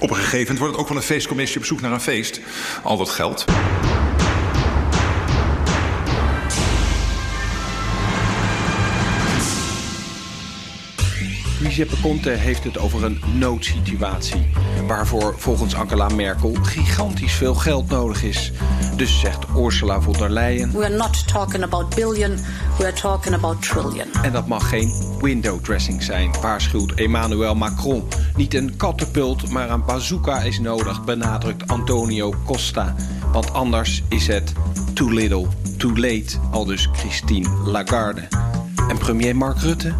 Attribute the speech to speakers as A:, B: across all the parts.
A: Op een gegeven moment wordt het ook van een feestcommissie op zoek naar een feest. Al dat geld.
B: Giuseppe Conte heeft het over een noodsituatie. Waarvoor volgens Angela Merkel gigantisch veel geld nodig is. Dus zegt Ursula von der Leyen.
C: We are not talking about billion, we are talking about trillion.
B: En dat mag geen window dressing zijn, waarschuwt Emmanuel Macron. Niet een katapult, maar een bazooka is nodig, benadrukt Antonio Costa. Want anders is het too little, too late, al dus Christine Lagarde. En premier Mark Rutte?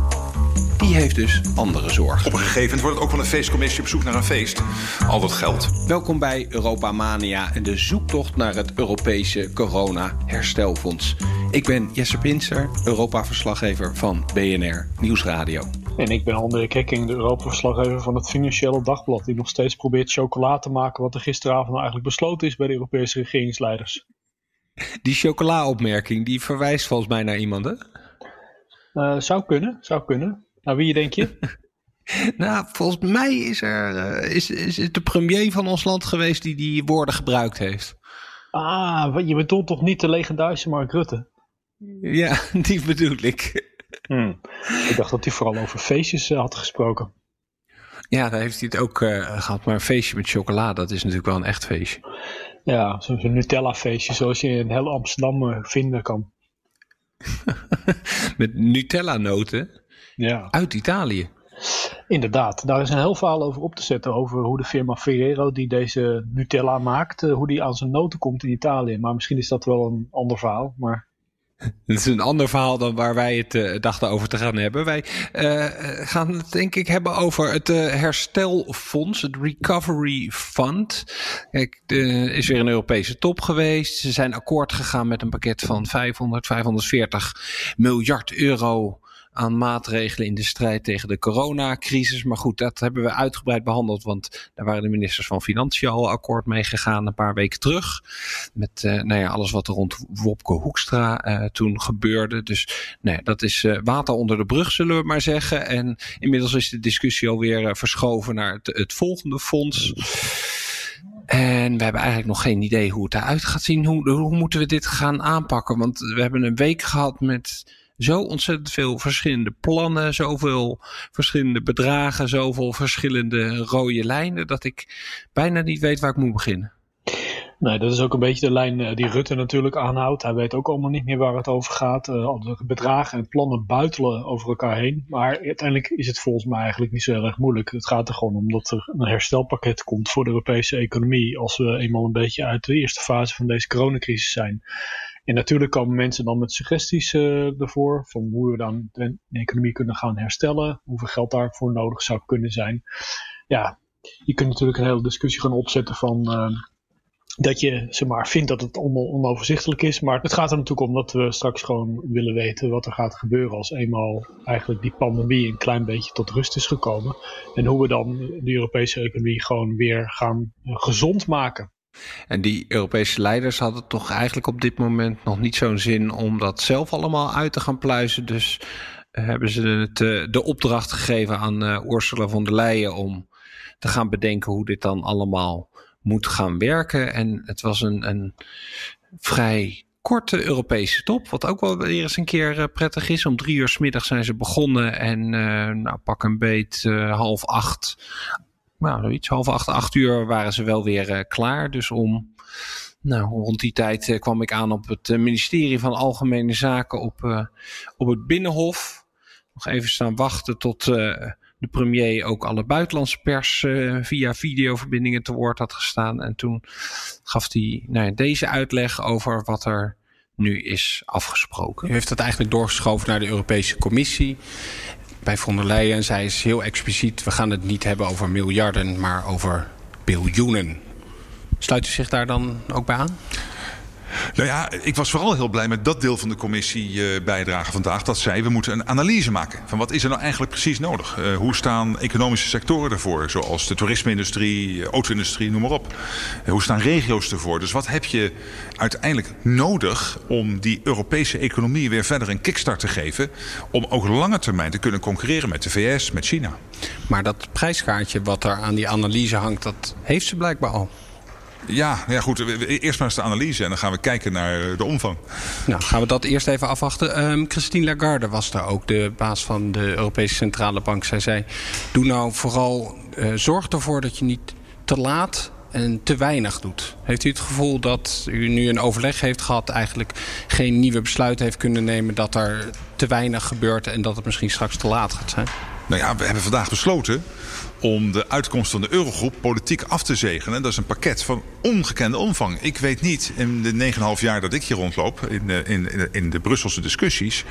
B: Die heeft dus andere zorgen.
A: Op een gegeven moment wordt het ook van een feestcommissie op zoek naar een feest. Al dat geld.
B: Welkom bij Europa Mania en de zoektocht naar het Europese corona-herstelfonds. Ik ben Jesse Pinser, Europa-verslaggever van BNR Nieuwsradio.
D: En ik ben André Kekking, de Europa-verslaggever van het Financiële Dagblad... die nog steeds probeert chocola te maken... wat er gisteravond nou eigenlijk besloten is bij de Europese regeringsleiders.
B: Die chocola-opmerking, die verwijst volgens mij naar iemand, hè?
D: Uh, zou kunnen, zou kunnen. Nou, wie denk je?
B: nou, volgens mij is, er, uh, is, is het de premier van ons land geweest die die woorden gebruikt heeft.
D: Ah, je bedoelt toch niet de legendarische Mark Rutte?
B: Ja, die bedoel ik.
D: Hmm. Ik dacht dat hij vooral over feestjes uh, had gesproken.
B: Ja, daar heeft hij het ook uh, gehad. Maar een feestje met chocola, dat is natuurlijk wel een echt feestje.
D: Ja, zo'n zo Nutella-feestje zoals je in heel Amsterdam vinden kan.
B: met Nutella-noten?
D: Ja.
B: Uit Italië.
D: Inderdaad, daar is een heel verhaal over op te zetten. Over hoe de firma Ferrero, die deze Nutella maakt, hoe die aan zijn noten komt in Italië. Maar misschien is dat wel een ander verhaal. Maar
B: Het is een ander verhaal dan waar wij het uh, dachten over te gaan hebben. Wij uh, gaan het denk ik hebben over het uh, herstelfonds, het Recovery Fund. Kijk, er is weer een Europese top geweest. Ze zijn akkoord gegaan met een pakket van 500, 540 miljard euro aan maatregelen in de strijd tegen de coronacrisis. Maar goed, dat hebben we uitgebreid behandeld, want daar waren de ministers van Financiën al akkoord mee gegaan een paar weken terug. Met uh, nou ja, alles wat er rond Wopke Hoekstra uh, toen gebeurde. Dus nou ja, dat is uh, water onder de brug, zullen we maar zeggen. En inmiddels is de discussie alweer verschoven naar het, het volgende fonds. En we hebben eigenlijk nog geen idee hoe het eruit gaat zien. Hoe, hoe moeten we dit gaan aanpakken? Want we hebben een week gehad met zo ontzettend veel verschillende plannen, zoveel verschillende bedragen, zoveel verschillende rode lijnen, dat ik bijna niet weet waar ik moet beginnen.
D: Nee, dat is ook een beetje de lijn die Rutte natuurlijk aanhoudt. Hij weet ook allemaal niet meer waar het over gaat. Uh, de bedragen en plannen buitelen over elkaar heen. Maar uiteindelijk is het volgens mij eigenlijk niet zo erg moeilijk. Het gaat er gewoon om dat er een herstelpakket komt voor de Europese economie. Als we eenmaal een beetje uit de eerste fase van deze coronacrisis zijn. En natuurlijk komen mensen dan met suggesties uh, ervoor. Van hoe we dan de economie kunnen gaan herstellen. Hoeveel geld daarvoor nodig zou kunnen zijn. Ja, je kunt natuurlijk een hele discussie gaan opzetten van... Uh, dat je zeg maar, vindt dat het allemaal onoverzichtelijk is. Maar het gaat er natuurlijk om dat we straks gewoon willen weten wat er gaat gebeuren als eenmaal eigenlijk die pandemie een klein beetje tot rust is gekomen. En hoe we dan de Europese economie gewoon weer gaan gezond maken.
B: En die Europese leiders hadden toch eigenlijk op dit moment nog niet zo'n zin om dat zelf allemaal uit te gaan pluizen. Dus hebben ze het, de opdracht gegeven aan uh, Ursula von der Leyen om te gaan bedenken hoe dit dan allemaal moet gaan werken. En het was een, een vrij korte Europese top. Wat ook wel weer eens een keer prettig is. Om drie uur s middag zijn ze begonnen. En uh, nou, pak een beet half acht. Nou, iets half acht, acht uur waren ze wel weer klaar. Dus om. Nou, rond die tijd kwam ik aan op het ministerie van Algemene Zaken op, op het Binnenhof. Nog even staan wachten tot de premier ook alle buitenlandse pers via videoverbindingen te woord had gestaan. En toen gaf hij nou, deze uitleg over wat er nu is afgesproken.
E: U heeft dat eigenlijk doorgeschoven naar de Europese Commissie. Bij von der Leyen zei is heel expliciet: we gaan het niet hebben over miljarden, maar over biljoenen. Sluit u zich daar dan ook bij aan?
A: Nou ja, ik was vooral heel blij met dat deel van de commissie eh, bijdrage vandaag. Dat zei, we moeten een analyse maken van wat is er nou eigenlijk precies nodig. Uh, hoe staan economische sectoren ervoor, zoals de toerisme-industrie, auto-industrie, noem maar op. Hoe staan regio's ervoor? Dus wat heb je uiteindelijk nodig om die Europese economie weer verder een kickstart te geven. Om ook lange termijn te kunnen concurreren met de VS, met China.
E: Maar dat prijskaartje wat er aan die analyse hangt, dat heeft ze blijkbaar al.
A: Ja, ja, goed. Eerst maar eens de analyse en dan gaan we kijken naar de omvang.
E: Nou, gaan we dat eerst even afwachten. Um, Christine Lagarde was daar ook, de baas van de Europese Centrale Bank. Zij zei, doe nou vooral, uh, zorg ervoor dat je niet te laat en te weinig doet. Heeft u het gevoel dat u nu een overleg heeft gehad... eigenlijk geen nieuwe besluiten heeft kunnen nemen... dat er te weinig gebeurt en dat het misschien straks te laat gaat zijn?
A: Nou ja, we hebben vandaag besloten om de uitkomst van de Eurogroep politiek af te zegenen. Dat is een pakket van ongekende omvang. Ik weet niet, in de 9,5 jaar dat ik hier rondloop, in de, in, in de Brusselse discussies,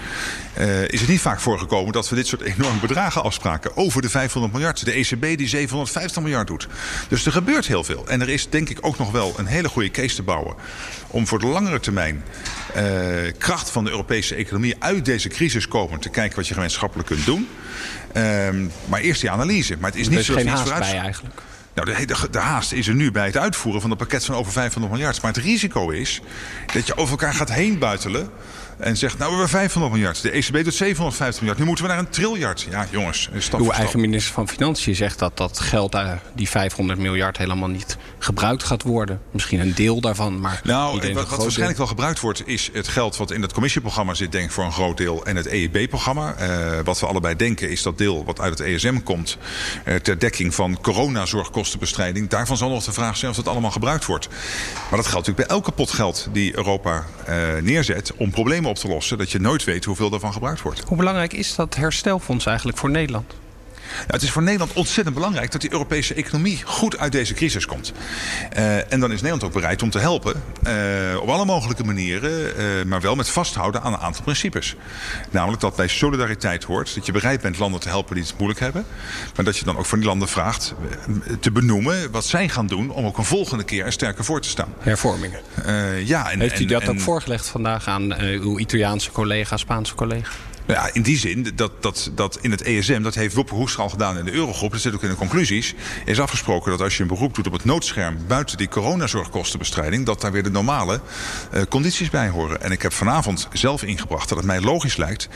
A: uh, is het niet vaak voorgekomen dat we dit soort enorme bedragen afspraken. Over de 500 miljard. De ECB die 750 miljard doet. Dus er gebeurt heel veel. En er is denk ik ook nog wel een hele goede case te bouwen om voor de langere termijn uh, kracht van de Europese economie uit deze crisis komen te kijken wat je gemeenschappelijk kunt doen. Um, maar eerst die analyse. Maar het is niet zo
E: geen haast
A: vooruit...
E: bij eigenlijk.
A: Nou, de, de, de, haast is er nu bij het uitvoeren van een pakket van over 500 miljard. Maar het risico is dat je over elkaar gaat heen buitelen. En zegt, nou we hebben 500 miljard. De ECB doet 750 miljard. Nu moeten we naar een triljard. Ja, jongens. Stap
E: Uw eigen minister van Financiën zegt dat dat geld, uh, die 500 miljard, helemaal niet gebruikt gaat worden. Misschien een deel daarvan, maar
A: Nou, wat, wat waarschijnlijk wel gebruikt wordt, is het geld wat in het commissieprogramma zit, denk ik, voor een groot deel. En het EEB-programma. Uh, wat we allebei denken, is dat deel wat uit het ESM komt. Uh, ter dekking van coronazorgkostenbestrijding. Daarvan zal nog de vraag zijn of dat allemaal gebruikt wordt. Maar dat geldt natuurlijk bij elke pot geld die Europa neerzet om problemen op te lossen. Dat je nooit weet hoeveel daarvan gebruikt wordt.
E: Hoe belangrijk is dat herstelfonds eigenlijk voor Nederland?
A: Nou, het is voor Nederland ontzettend belangrijk dat die Europese economie goed uit deze crisis komt. Uh, en dan is Nederland ook bereid om te helpen. Uh, op alle mogelijke manieren, uh, maar wel met vasthouden aan een aantal principes. Namelijk dat bij solidariteit hoort dat je bereid bent landen te helpen die het moeilijk hebben. Maar dat je dan ook van die landen vraagt te benoemen wat zij gaan doen om ook een volgende keer er sterker voor te staan.
E: Hervormingen.
A: ja, en,
E: Heeft u dat
A: en,
E: ook voorgelegd vandaag aan uw Italiaanse collega, Spaanse collega?
A: Nou ja, in die zin dat, dat, dat in het ESM, dat heeft Wopke Hoekstra al gedaan in de Eurogroep, dat zit ook in de conclusies, is afgesproken dat als je een beroep doet op het noodscherm buiten die coronazorgkostenbestrijding, dat daar weer de normale uh, condities bij horen. En ik heb vanavond zelf ingebracht dat het mij logisch lijkt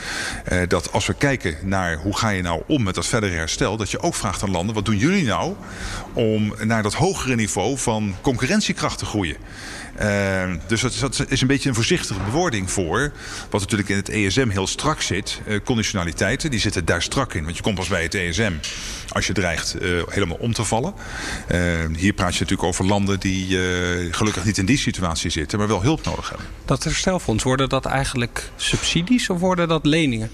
A: uh, dat als we kijken naar hoe ga je nou om met dat verdere herstel, dat je ook vraagt aan landen, wat doen jullie nou om naar dat hogere niveau van concurrentiekracht te groeien? Uh, dus dat, is een beetje een voorzichtige bewoording voor. Wat natuurlijk in het ESM heel strak zit. Uh, conditionaliteiten, die zitten daar strak in. Want je komt pas bij het ESM als je dreigt uh, helemaal om te vallen. hier praat je natuurlijk over landen die gelukkig niet in die situatie zitten. Maar wel hulp nodig hebben.
E: Dat herstelfonds, worden dat eigenlijk subsidies of worden dat leningen?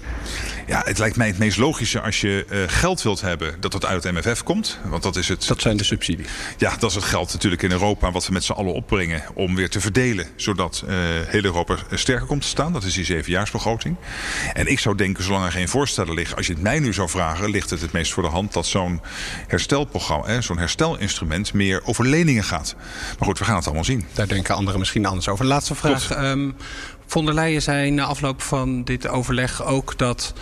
A: Ja, het lijkt mij het meest logische als je geld wilt hebben dat dat uit het MFF komt. Want dat is het.
E: Dat zijn de subsidies.
A: Ja, dat is het geld natuurlijk in Europa wat we met z'n allen opbrengen om weer te verdelen, zodat uh, heel Europa sterker komt te staan. Dat is die zevenjaarsbegroting. En ik zou denken, zolang er geen voorstellen liggen, als je het mij nu zou vragen, ligt het het meest voor de hand dat zo'n herstelprogramma, zo'n herstelinstrument, meer over leningen gaat. Maar goed, we gaan het allemaal zien.
E: Daar denken anderen misschien anders over. Laatste vraag. Um, von der Leyen zei na afloop van dit overleg ook dat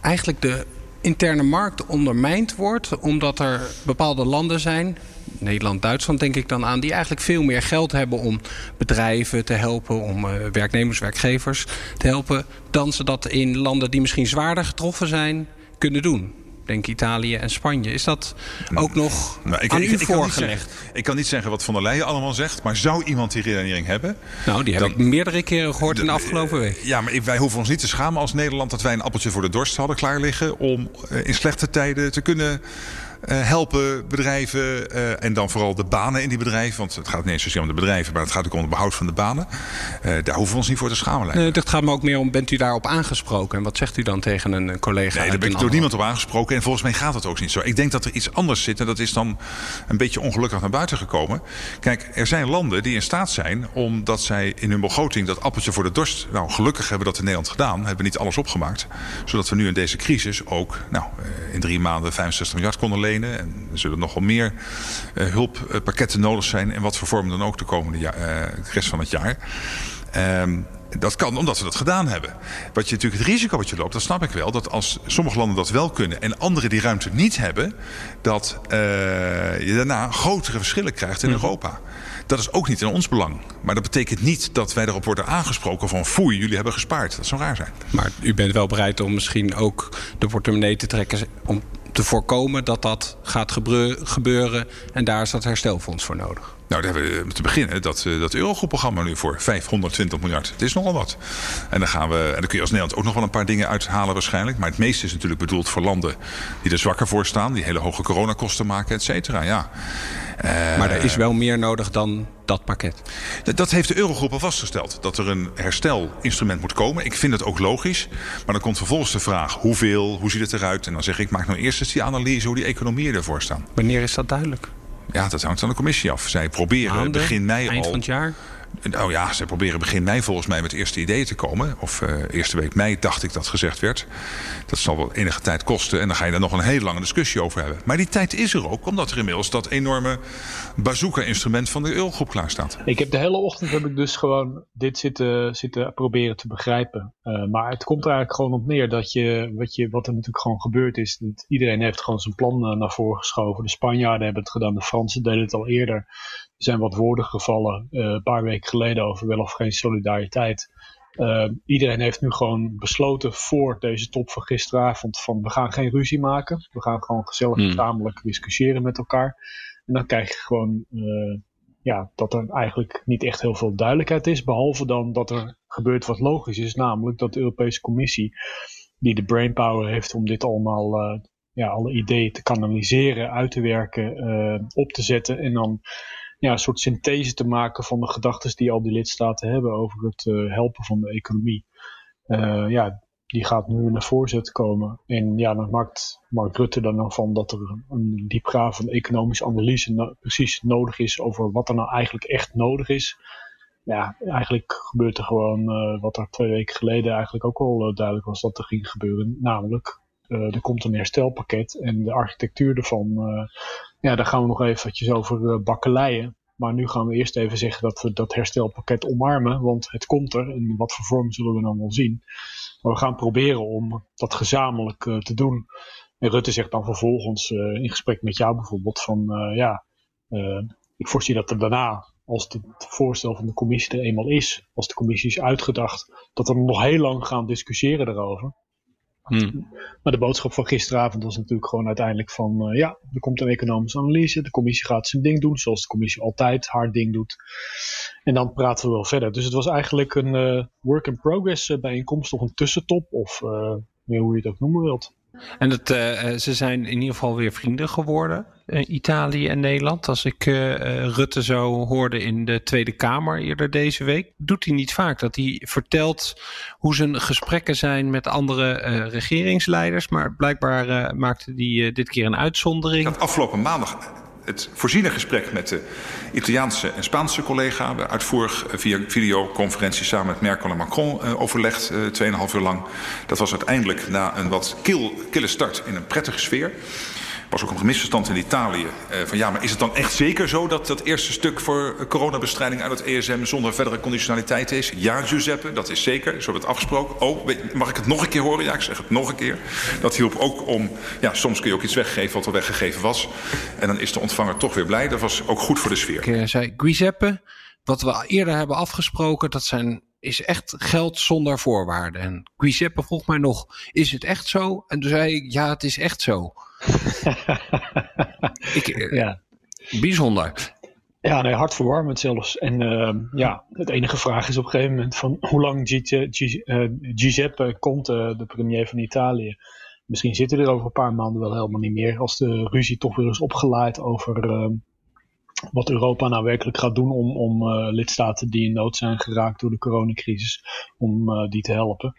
E: eigenlijk de interne markt ondermijnd wordt omdat er bepaalde landen zijn Nederland, Duitsland denk ik dan aan, die eigenlijk veel meer geld hebben om bedrijven te helpen, om uh, werknemers, werkgevers te helpen, dan ze dat in landen die misschien zwaarder getroffen zijn, kunnen doen. Denk Italië en Spanje. Is dat ook nog nou, ik, aan ik, u
A: ik,
E: voorgelegd?
A: Kan zeggen, ik kan niet zeggen wat Van der Leyen allemaal zegt, maar zou iemand die redenering hebben?
E: Nou, die heb dan, ik meerdere keren gehoord in de afgelopen week.
A: Ja, maar wij hoeven ons niet te schamen als Nederland dat wij een appeltje voor de dorst hadden klaar liggen om uh, in slechte tijden te kunnen helpen bedrijven uh, en dan vooral de banen in die bedrijven. Want het gaat niet eens zozeer om de bedrijven, maar het gaat ook om het behoud van de banen. Uh, daar hoeven we ons niet voor te schamen.
E: Nee, dat gaat me ook meer om, bent u daarop aangesproken? En wat zegt u dan tegen een collega?
A: Nee, daar ben ik door niemand op aangesproken. En volgens mij gaat het ook niet zo. Ik denk dat er iets anders zit en dat is dan een beetje ongelukkig naar buiten gekomen. Kijk, er zijn landen die in staat zijn, omdat zij in hun begroting dat appeltje voor de dorst, nou gelukkig hebben we dat in Nederland gedaan, hebben niet alles opgemaakt. Zodat we nu in deze crisis ook nou, in drie maanden 65 miljard konden leveren verlenen. En er zullen nogal meer hulppakketten nodig zijn. In wat voor vorm dan ook de komende jaar, de rest van het jaar. Ehm, dat kan omdat we dat gedaan hebben. Wat je natuurlijk het risico wat je loopt, dat snap ik wel. Dat als sommige landen dat wel kunnen en anderen die ruimte niet hebben, dat uh, je daarna grotere verschillen krijgt in mhm. Europa. Dat is ook niet in ons belang. Maar dat betekent niet dat wij erop worden aangesproken van foei, jullie hebben gespaard. Dat zou raar zijn.
B: Maar u bent wel bereid om misschien ook de portemonnee te trekken om te voorkomen dat dat gaat gebeuren. En daar is dat herstelfonds voor nodig.
A: Nou, daar hebben we te beginnen dat, uh, dat Eurogroep-programma nu voor 520 miljard. Het is nogal wat. En dan, gaan we, en dan kun je als Nederland ook nog wel een paar dingen uithalen waarschijnlijk. Maar het meeste is natuurlijk bedoeld voor landen die er zwakker voor staan. Die hele hoge coronakosten maken, et cetera. Ja.
B: Uh, maar er is wel meer nodig dan dat pakket.
A: Dat heeft de Eurogroep al vastgesteld. Dat er een herstelinstrument moet komen. Ik vind het ook logisch. Maar dan komt vervolgens de vraag hoeveel, hoe ziet het eruit? En dan zeg ik, maak nou eerst eens die analyse hoe die economieën ervoor staan.
B: Wanneer is dat duidelijk?
A: Ja, dat hangt van de commissie af. Zij proberen begin mei
B: eind
A: al...
B: van het jaar?
A: Nou ja, ze proberen begin mei volgens mij met eerste ideeën te komen. Of uh, eerste week mei dacht ik dat gezegd werd. Dat zal wel enige tijd kosten. En dan ga je daar nog een hele lange discussie over hebben. Maar die tijd is er ook, omdat er inmiddels dat enorme bazooka-instrument van de Eurogroep klaar staat.
D: Ik heb de hele ochtend heb ik dus gewoon dit zitten, zitten proberen te begrijpen. Uh, maar het komt er eigenlijk gewoon op neer dat je wat, je, wat er natuurlijk gewoon gebeurd is. Dat iedereen heeft gewoon zijn plan uh, naar voren geschoven. De Spanjaarden hebben het gedaan, de Fransen deden het al eerder. Er zijn wat woorden gevallen uh, een paar weken geleden over wel of geen solidariteit. Uh, iedereen heeft nu gewoon besloten voor deze top van gisteravond van we gaan geen ruzie maken. We gaan gewoon gezellig hmm. gezamenlijk discussiëren met elkaar. En dan krijg je gewoon uh, ja, dat er eigenlijk niet echt heel veel duidelijkheid is. Behalve dan dat er gebeurt wat logisch is. Namelijk dat de Europese Commissie, die de brainpower heeft om dit allemaal, uh, ja, alle ideeën te kanaliseren, uit te werken, op te zetten. En dan ja, een soort synthese te maken van de gedachten die al die lidstaten hebben over het uh, helpen van de economie. Uh, ja, die gaat nu naar voorzet komen. En ja, dan maakt Mark Rutte dan nou van dat er een diepgravende economische analyse precies nodig is over wat er nou eigenlijk echt nodig is. Ja, eigenlijk gebeurt er gewoon uh, wat er twee weken geleden eigenlijk ook al duidelijk was dat er ging gebeuren. Namelijk, er komt een herstelpakket en de architectuur ervan ja, daar gaan we nog eventjes over uh, bakkeleien. Maar nu gaan we eerst even zeggen dat we dat herstelpakket omarmen, want het komt er. En wat voor vorm zullen we dan wel zien. Maar we gaan proberen om dat gezamenlijk te doen. En Rutte zegt dan vervolgens in gesprek met jou bijvoorbeeld van ja, ik voorzie dat er daarna, als het voorstel van de commissie er eenmaal is, als de commissie is uitgedacht, dat we nog heel lang gaan discussiëren daarover. Hmm. Maar de boodschap van gisteravond was natuurlijk gewoon uiteindelijk van uh, ja, er komt een economische analyse, de commissie gaat zijn ding doen, zoals de commissie altijd haar ding doet. En dan praten we wel verder. Dus het was eigenlijk een uh, work in progress uh, bijeenkomst, of een tussentop, of hoe je het ook noemen wilt.
B: En het, uh, ze zijn in ieder geval weer vrienden geworden, uh, Italië en Nederland. Als ik Rutte zo hoorde in de Tweede Kamer eerder deze week, doet hij niet vaak dat hij vertelt hoe zijn gesprekken zijn met andere regeringsleiders. Maar blijkbaar maakte hij dit keer een uitzondering.
A: afgelopen maandag het voorziene gesprek met de Italiaanse en Spaanse collega. We uitvoerig via videoconferentie samen met Merkel en Macron uh, overlegd, uh, 2,5 uur lang. Dat was uiteindelijk na een wat kil, kille start in een prettige sfeer was ook een misverstand in Italië. Uh, van ja, maar is het dan echt zeker zo dat dat eerste stuk voor coronabestrijding uit het ESM zonder verdere conditionaliteit is? Ja, Giuseppe, dat is zeker. Zo hebben we het afgesproken. Oh, mag ik het nog een keer horen? Ja, ik zeg het nog een keer. Dat hielp ook om, ja, soms kun je ook iets weggeven wat al weggegeven was. En dan is de ontvanger toch weer blij. Dat was ook goed voor de sfeer.
B: Ik uh, zei, Giuseppe, wat we eerder hebben afgesproken, dat zijn is echt geld zonder voorwaarden. En Giuseppe vroeg mij nog, is het echt zo? En toen zei ik, ja, het is echt zo. Ik, eh, ja. Bijzonder.
D: Ja, nee, hartverwarmend zelfs. En uh, ja, het enige vraag is op een gegeven moment van hoe lang uh, Giuseppe Conte, de premier van Italië, misschien zitten er over een paar maanden wel helemaal niet meer. Als de ruzie toch weer is opgeleid over uh, wat Europa nou werkelijk gaat doen om, om uh, lidstaten die in nood zijn geraakt door de coronacrisis, om die te helpen.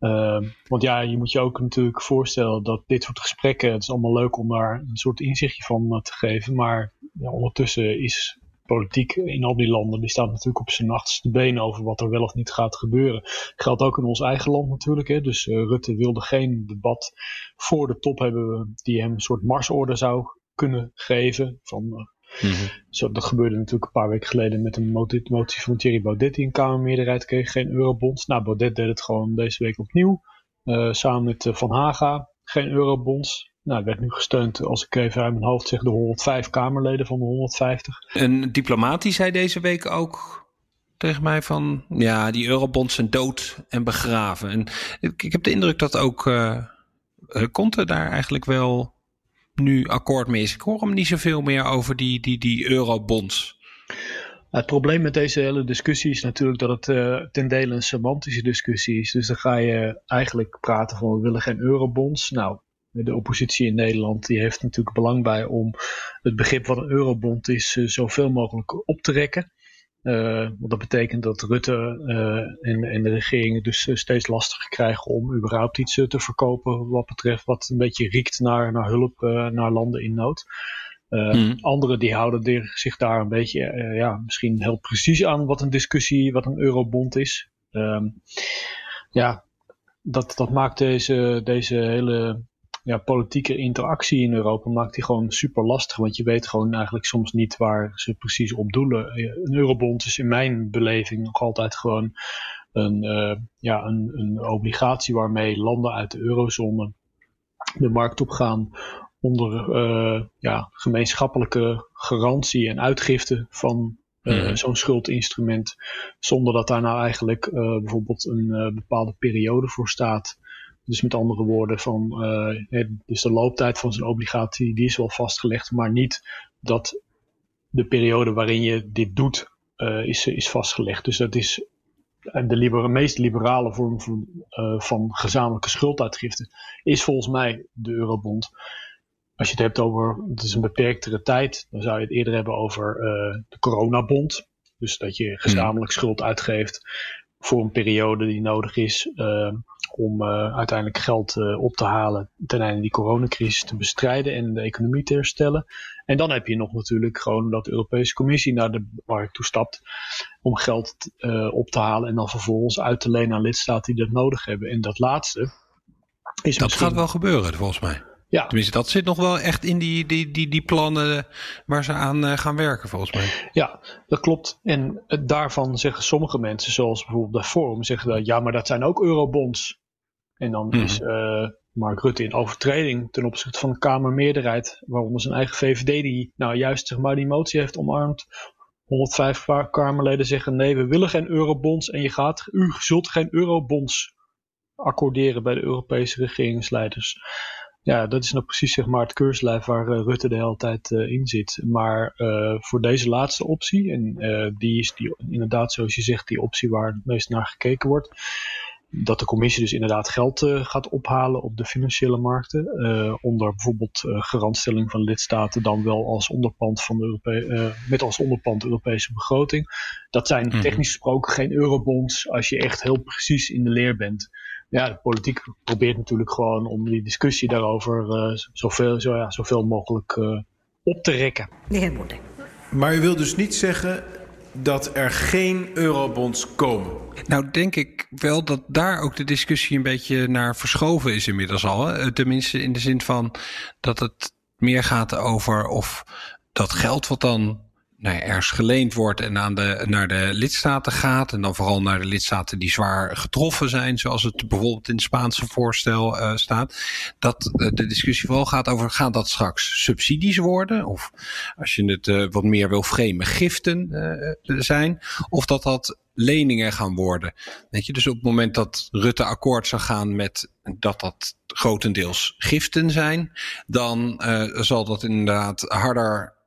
D: Uh, want ja, je moet je ook natuurlijk voorstellen dat dit soort gesprekken, het is allemaal leuk om daar een soort inzichtje van te geven, maar ja, ondertussen is politiek in al die landen, die staat natuurlijk op zijn achterste benen over wat er wel of niet gaat gebeuren. Geldt ook in ons eigen land natuurlijk. Hè. Dus Rutte wilde geen debat voor de top hebben die hem een soort marsorde zou kunnen geven. Van, Mm Zo, dat gebeurde natuurlijk een paar weken geleden met een motie van Thierry Baudet die een Kamermeerderheid kreeg, geen eurobonds. Nou, Baudet deed het gewoon deze week opnieuw, uh, samen met uh, Van Haga, geen eurobonds. Nou, werd nu gesteund, als ik even uit mijn hoofd zeg, de 105 Kamerleden van de 150.
B: Een diplomaat die zei deze week ook tegen mij van, ja, die eurobonds zijn dood en begraven. En ik, ik heb de indruk dat ook uh, Conte daar eigenlijk wel nu akkoord mee is. Ik hoor hem niet zoveel meer over die, die, die eurobonds.
D: Het probleem met deze hele discussie is natuurlijk dat het uh, ten dele een semantische discussie is. Dus dan ga je eigenlijk praten van we willen geen eurobonds. Nou, de oppositie in Nederland die heeft natuurlijk belang bij om het begrip wat een eurobond is uh, zoveel mogelijk op te rekken. Uh, want dat betekent dat Rutte uh, en, en, de regering dus uh, steeds lastiger krijgen om überhaupt iets te verkopen wat betreft wat een beetje riekt naar, naar hulp naar landen in nood. Mm. Anderen die houden zich daar een beetje, ja, misschien heel precies aan wat een discussie, wat een eurobond is. Um, ja, dat, dat maakt deze, deze hele ja, politieke interactie in Europa maakt die gewoon super lastig. Want je weet gewoon eigenlijk soms niet waar ze precies op doelen. Een eurobond is in mijn beleving nog altijd gewoon een, uh, ja, een, een obligatie waarmee landen uit de eurozone de markt op gaan onder uh, ja, gemeenschappelijke garantie en uitgifte van uh, zo'n schuldinstrument. Zonder dat daar nou eigenlijk bijvoorbeeld een bepaalde periode voor staat. Dus met andere woorden, van, uh, dus de looptijd van zo'n obligatie die is wel vastgelegd, maar niet dat de periode waarin je dit doet uh, is, is vastgelegd. Dus dat is de libera meest liberale vorm van, uh, van gezamenlijke schulduitgifte is volgens mij de eurobond. Als je het hebt over, het is een beperktere tijd, dan zou je het eerder hebben over de coronabond. Dus dat je gezamenlijk schuld uitgeeft voor een periode die nodig is om uh, uiteindelijk geld uh, op te halen ten einde die coronacrisis te bestrijden en de economie te herstellen. En dan heb je nog natuurlijk gewoon dat de Europese Commissie naar de markt toe stapt om geld uh, op te halen en dan vervolgens uit te lenen aan lidstaten die dat nodig hebben. En dat laatste
B: is Dat misschien... gaat wel gebeuren volgens mij. Ja. Tenminste, dat zit nog wel echt in die, die, die, die plannen waar ze aan uh, gaan werken, volgens mij.
D: Ja, dat klopt. En daarvan zeggen sommige mensen, zoals bijvoorbeeld de Forum, zeggen dat ja, maar dat zijn ook eurobonds. En dan mm. is uh, Mark Rutte in overtreding ten opzichte van de Kamermeerderheid, waaronder zijn eigen VVD, die nou juist zeg maar, die motie heeft omarmd. 105 Kamerleden zeggen nee, we willen geen eurobonds en je gaat, u zult geen eurobonds accorderen bij de Europese regeringsleiders. Ja, dat is nou precies zeg maar, het keurslijf waar uh, Rutte de hele tijd uh, in zit. Maar uh, voor deze laatste optie, en die is die, inderdaad zoals je zegt die optie waar het meest naar gekeken wordt, dat de commissie dus inderdaad geld gaat ophalen op de financiële markten. Onder bijvoorbeeld garantstelling van lidstaten dan wel als onderpand van de Europe met als onderpand de Europese begroting. Dat zijn mm technisch gesproken geen eurobonds als je echt heel precies in de leer bent. Ja, de politiek probeert natuurlijk gewoon om die discussie daarover zoveel, zo, ja, zoveel mogelijk op te rekken. De heer
F: Maar u wil dus niet zeggen dat er geen eurobonds komen?
B: Nou, denk ik wel dat daar ook de discussie een beetje naar verschoven is inmiddels al. Hè? Tenminste, in de zin van dat het meer gaat over of dat geld wat dan nou ergens geleend wordt en aan de, naar de lidstaten gaat. En dan vooral naar de lidstaten die zwaar getroffen zijn, zoals het bijvoorbeeld in het Spaanse voorstel uh, staat. Dat uh, de discussie vooral gaat over, gaat dat straks subsidies worden? Of als je het uh, wat meer wil framen, giften zijn? Of dat dat leningen gaan worden. Weet je, dus op het moment dat Rutte akkoord zou gaan met dat dat grotendeels giften zijn, dan zal dat inderdaad harder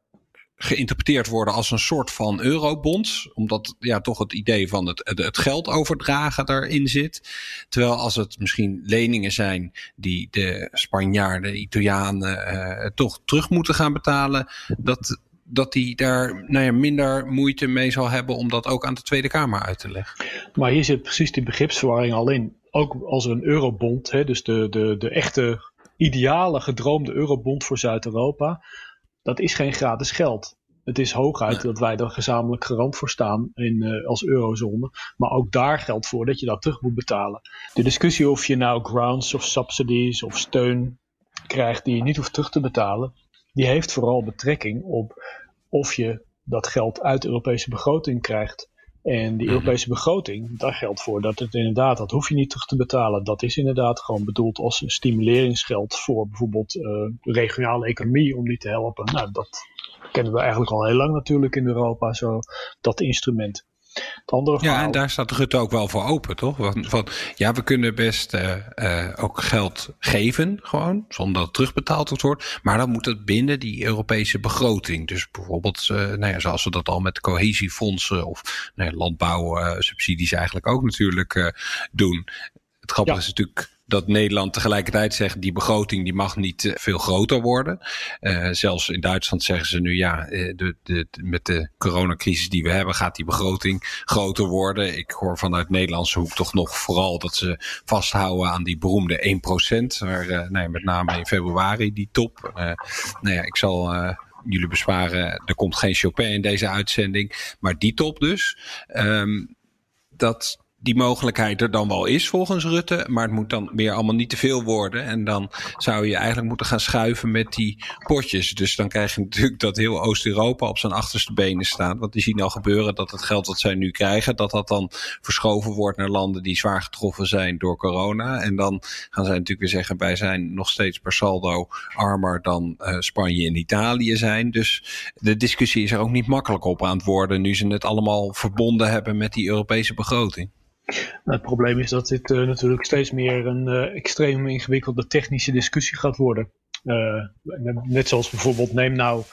B: geïnterpreteerd worden als een soort van eurobonds. Omdat ja, toch het idee van het, het geld overdragen erin zit. Terwijl als het misschien leningen zijn die de Spanjaarden, de Italianen uh, toch terug moeten gaan betalen. Dat, dat die daar nou ja, minder moeite mee zal hebben om dat ook aan de Tweede Kamer uit te leggen.
D: Maar hier zit precies die begripsverwarring al in. Ook als er een eurobond, hè, dus de, de, de echte ideale gedroomde eurobond voor Zuid-Europa dat is geen gratis geld. Het is hooguit dat wij er gezamenlijk garant voor staan in, als eurozone. Maar ook daar geldt voor dat je dat terug moet betalen. De discussie of je nou grants of subsidies of steun krijgt die je niet hoeft terug te betalen, die heeft vooral betrekking op of je dat geld uit de Europese begroting krijgt. En die mhm. Europese begroting, daar geldt voor dat het inderdaad, dat hoef je niet terug te betalen. Dat is inderdaad gewoon bedoeld als een stimuleringsgeld voor bijvoorbeeld uh, de regionale economie om die te helpen. Nou, dat kennen we eigenlijk al heel lang natuurlijk in Europa, zo dat instrument
B: ja, en daar staat Rutte ook wel voor open, toch? Want, van, ja, we kunnen best uh, uh, ook geld geven, gewoon, zonder dat het terugbetaald wordt. Maar dan moet het binnen die Europese begroting. Dus bijvoorbeeld, uh, nou ja, zoals we dat al met cohesiefondsen of nou ja, landbouwsubsidies eigenlijk ook natuurlijk doen. Het grappige is natuurlijk dat Nederland tegelijkertijd zegt die begroting die mag niet eh, veel groter worden. Uh, zelfs in Duitsland zeggen ze nu ja, eh, de, de, met de coronacrisis die we hebben gaat die begroting groter worden. Ik hoor vanuit Nederlandse hoek toch nog vooral dat ze vasthouden aan die beroemde 1%. Waar, uh, met name in februari die top. Uh, nou ja, ik zal jullie bezwaren, er komt geen Chopin in deze uitzending. Maar die top dus. Um, dat, die mogelijkheid er dan wel is volgens Rutte. Maar het moet dan weer allemaal niet te veel worden. En dan zou je eigenlijk moeten gaan schuiven met die potjes. Dus dan krijg je natuurlijk dat heel Oost-Europa op zijn achterste benen staat. Want die zien al gebeuren dat het geld dat zij nu krijgen, dat dat dan verschoven wordt naar landen die zwaar getroffen zijn door corona. En dan gaan zij natuurlijk weer zeggen, wij zijn nog steeds per saldo armer dan uh, Spanje en Italië zijn. Dus de discussie is er ook niet makkelijk op aan het worden nu ze het allemaal verbonden hebben met die Europese begroting.
D: Nou, het probleem is dat dit uh, natuurlijk steeds meer een uh, extreem ingewikkelde technische discussie gaat worden. Uh, net zoals bijvoorbeeld, neem nou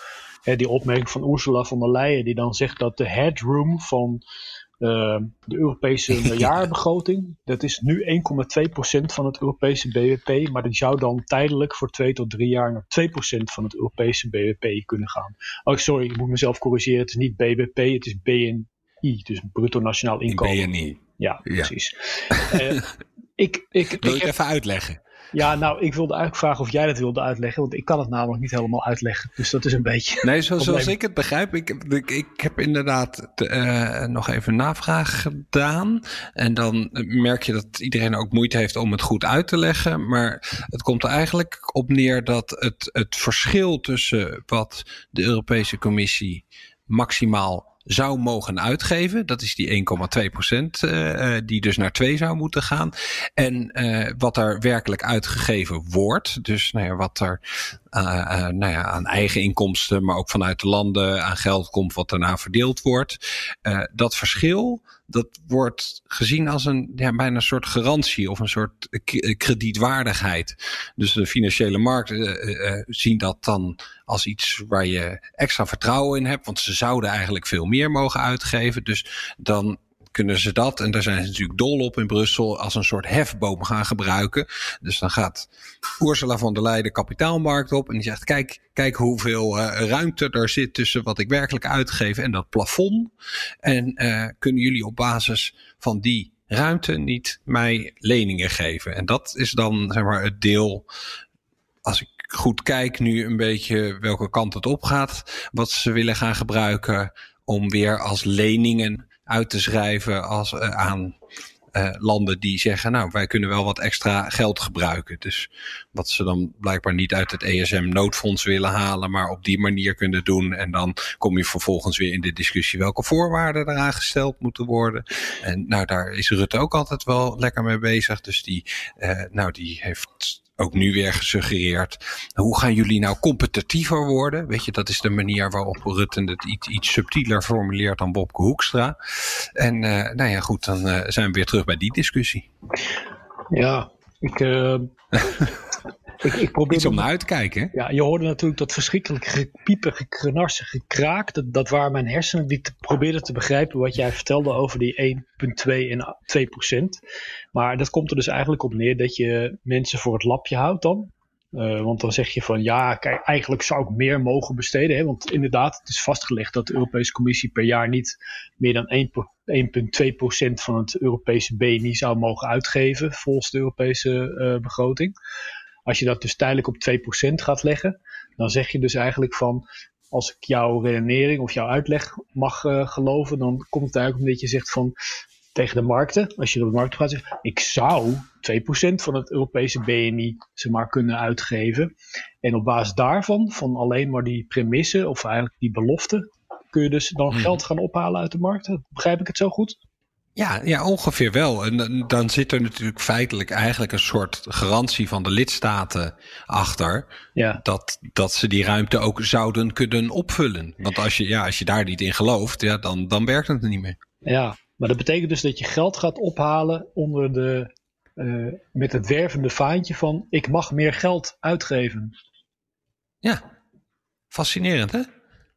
D: hè, die opmerking van Ursula von der Leyen, die dan zegt dat de headroom van de Europese jaarbegroting, dat is nu 1,2% van het Europese BBP, maar die zou dan tijdelijk voor twee tot drie jaar naar 2% van het Europese BBP kunnen gaan. Oh, sorry, ik moet mezelf corrigeren, het is niet BBP, het is BNI, dus Bruto Nationaal Inkomen.
B: BNI.
D: Ja, precies. uh, ik, ik,
B: Wil het even uitleggen?
D: Ja, nou, ik wilde eigenlijk vragen of jij dat wilde uitleggen, want ik kan het namelijk niet helemaal uitleggen. Dus dat is een beetje.
B: Nee, zoals, zoals ik het begrijp, ik, ik, ik heb inderdaad uh, nog even navraag gedaan. En dan merk je dat iedereen ook moeite heeft om het goed uit te leggen. Maar het komt er eigenlijk op neer dat het, het verschil tussen wat de Europese Commissie maximaal zou mogen uitgeven. Dat is die 1,2 procent uh, die dus naar 2 zou moeten gaan. En uh, wat er werkelijk uitgegeven wordt. Dus nou ja, wat er nou ja, aan eigen inkomsten, maar ook vanuit de landen aan geld komt wat daarna verdeeld wordt. dat verschil dat wordt gezien als een ja, bijna een soort garantie of een soort kredietwaardigheid. Dus de financiële markten uh, uh, zien dat dan als iets waar je extra vertrouwen in hebt, want ze zouden eigenlijk veel meer mogen uitgeven. Dus dan kunnen ze dat, en daar zijn ze natuurlijk dol op in Brussel, als een soort hefboom gaan gebruiken. Dus dan gaat Ursula von der Leyen de kapitaalmarkt op en die zegt: Kijk, kijk hoeveel uh, ruimte er zit tussen wat ik werkelijk uitgeef en dat plafond. En uh, kunnen jullie op basis van die ruimte niet mij leningen geven? En dat is dan zeg maar het deel. Als ik goed kijk nu een beetje welke kant het op gaat, wat ze willen gaan gebruiken om weer als leningen uit te schrijven als, uh, aan uh, landen die zeggen, nou, wij kunnen wel wat extra geld gebruiken. Dus wat ze dan blijkbaar niet uit het ESM-noodfonds willen halen, maar op die manier kunnen doen. En dan kom je vervolgens weer in de discussie welke voorwaarden eraan gesteld moeten worden. En nou, daar is Rutte ook altijd wel lekker mee bezig. Dus die, uh, nou, die heeft ook nu weer gesuggereerd. Hoe gaan jullie nou competitiever worden? Weet je, dat is de manier waarop Rutte het iets, iets subtieler formuleert dan Bobke Hoekstra. En uh, nou ja, goed, dan uh, zijn we weer terug bij die discussie.
D: Ja, ik, uh, ik, ik probeer
B: Iets om naar uit te kijken.
D: Ja, je hoorde natuurlijk dat verschrikkelijke gepiepen, geknarsen, gekraak. Dat, dat waren mijn hersenen die te, probeerden te begrijpen wat jij vertelde over die 1,2 en 2 procent. Maar dat komt er dus eigenlijk op neer dat je mensen voor het lapje houdt dan. Uh, want dan zeg je van ja, kijk, eigenlijk zou ik meer mogen besteden. Hè? Want inderdaad, het is vastgelegd dat de Europese Commissie per jaar niet meer dan 1,2% van het Europese BNI zou mogen uitgeven volgens de Europese uh, begroting. Als je dat dus tijdelijk op 2% gaat leggen, dan zeg je dus eigenlijk van als ik jouw redenering of jouw uitleg mag uh, geloven, dan komt het eigenlijk omdat je zegt van tegen de markten, als je op de markt gaat zeggen, ik zou 2% van het Europese BNI ze maar kunnen uitgeven. En op basis daarvan, van alleen maar die premissen of eigenlijk die belofte, kun je dus dan hmm. geld gaan ophalen uit de markt. Begrijp ik het zo goed?
B: Ja, ja, ongeveer wel. En dan zit er natuurlijk feitelijk eigenlijk een soort garantie van de lidstaten achter. Ja. Dat, dat ze die ruimte ook zouden kunnen opvullen. Want als je, ja, als je daar niet in gelooft, ja, dan, dan werkt het niet meer.
D: Ja, maar dat betekent dus dat je geld gaat ophalen onder de, uh, met het wervende vaantje van ik mag meer geld uitgeven.
B: Ja, fascinerend hè?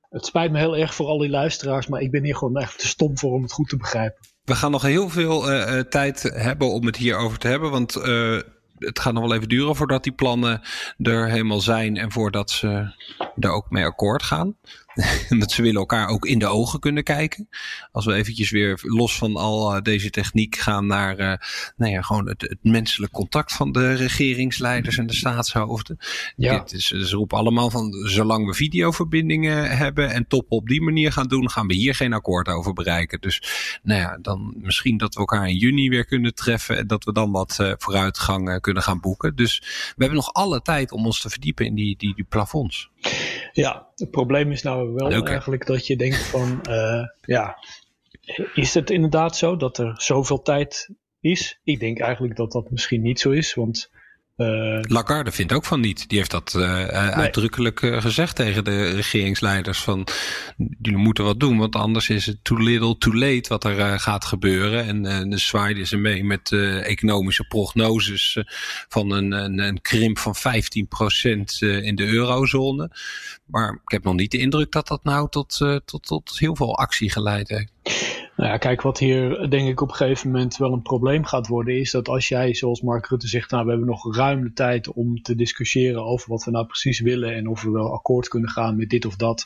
D: Het spijt me heel erg voor al die luisteraars, maar ik ben hier gewoon echt te stom voor om het goed te begrijpen.
B: We gaan nog heel veel uh, tijd hebben om het hierover te hebben, want uh, het gaat nog wel even duren voordat die plannen er helemaal zijn en voordat ze er ook mee akkoord gaan. dat ze willen elkaar ook in de ogen kunnen kijken. Als we eventjes weer los van al eh, deze techniek gaan naar uh, nou ja, gewoon het, het menselijk contact van de regeringsleiders en de staatshoofden. Ja. Het is, ze roepen allemaal van zolang we videoverbindingen hebben en top op die manier gaan doen, gaan we hier geen akkoord over bereiken. Dus nou ja, dan misschien dat we elkaar in juni weer kunnen treffen en dat we dan wat uh, vooruitgang kunnen gaan boeken. Dus we hebben nog alle tijd om ons te verdiepen in die, die, die plafonds.
D: Ja, het probleem is nou wel eigenlijk dat je denkt van, uh, ja, is het inderdaad zo dat er zoveel tijd is? Ik denk eigenlijk dat dat misschien niet zo is, want
B: uh, Lagarde vindt ook van niet. Die heeft dat uh, uitdrukkelijk uh, gezegd tegen de regeringsleiders van jullie moeten wat doen, want anders is het too little too late wat er gaat gebeuren. En dan zwaaide ze mee met economische prognoses van een, een, een, krimp van 15% in de eurozone. Maar ik heb nog niet de indruk dat dat nou tot, tot, tot heel veel actie geleid heeft.
D: Nou ja, kijk, wat hier denk ik op een gegeven moment wel een probleem gaat worden, is dat als jij, zoals Mark Rutte zegt, nou, we hebben nog ruim de tijd om te discussiëren over wat we nou precies willen en of we wel akkoord kunnen gaan met dit of dat,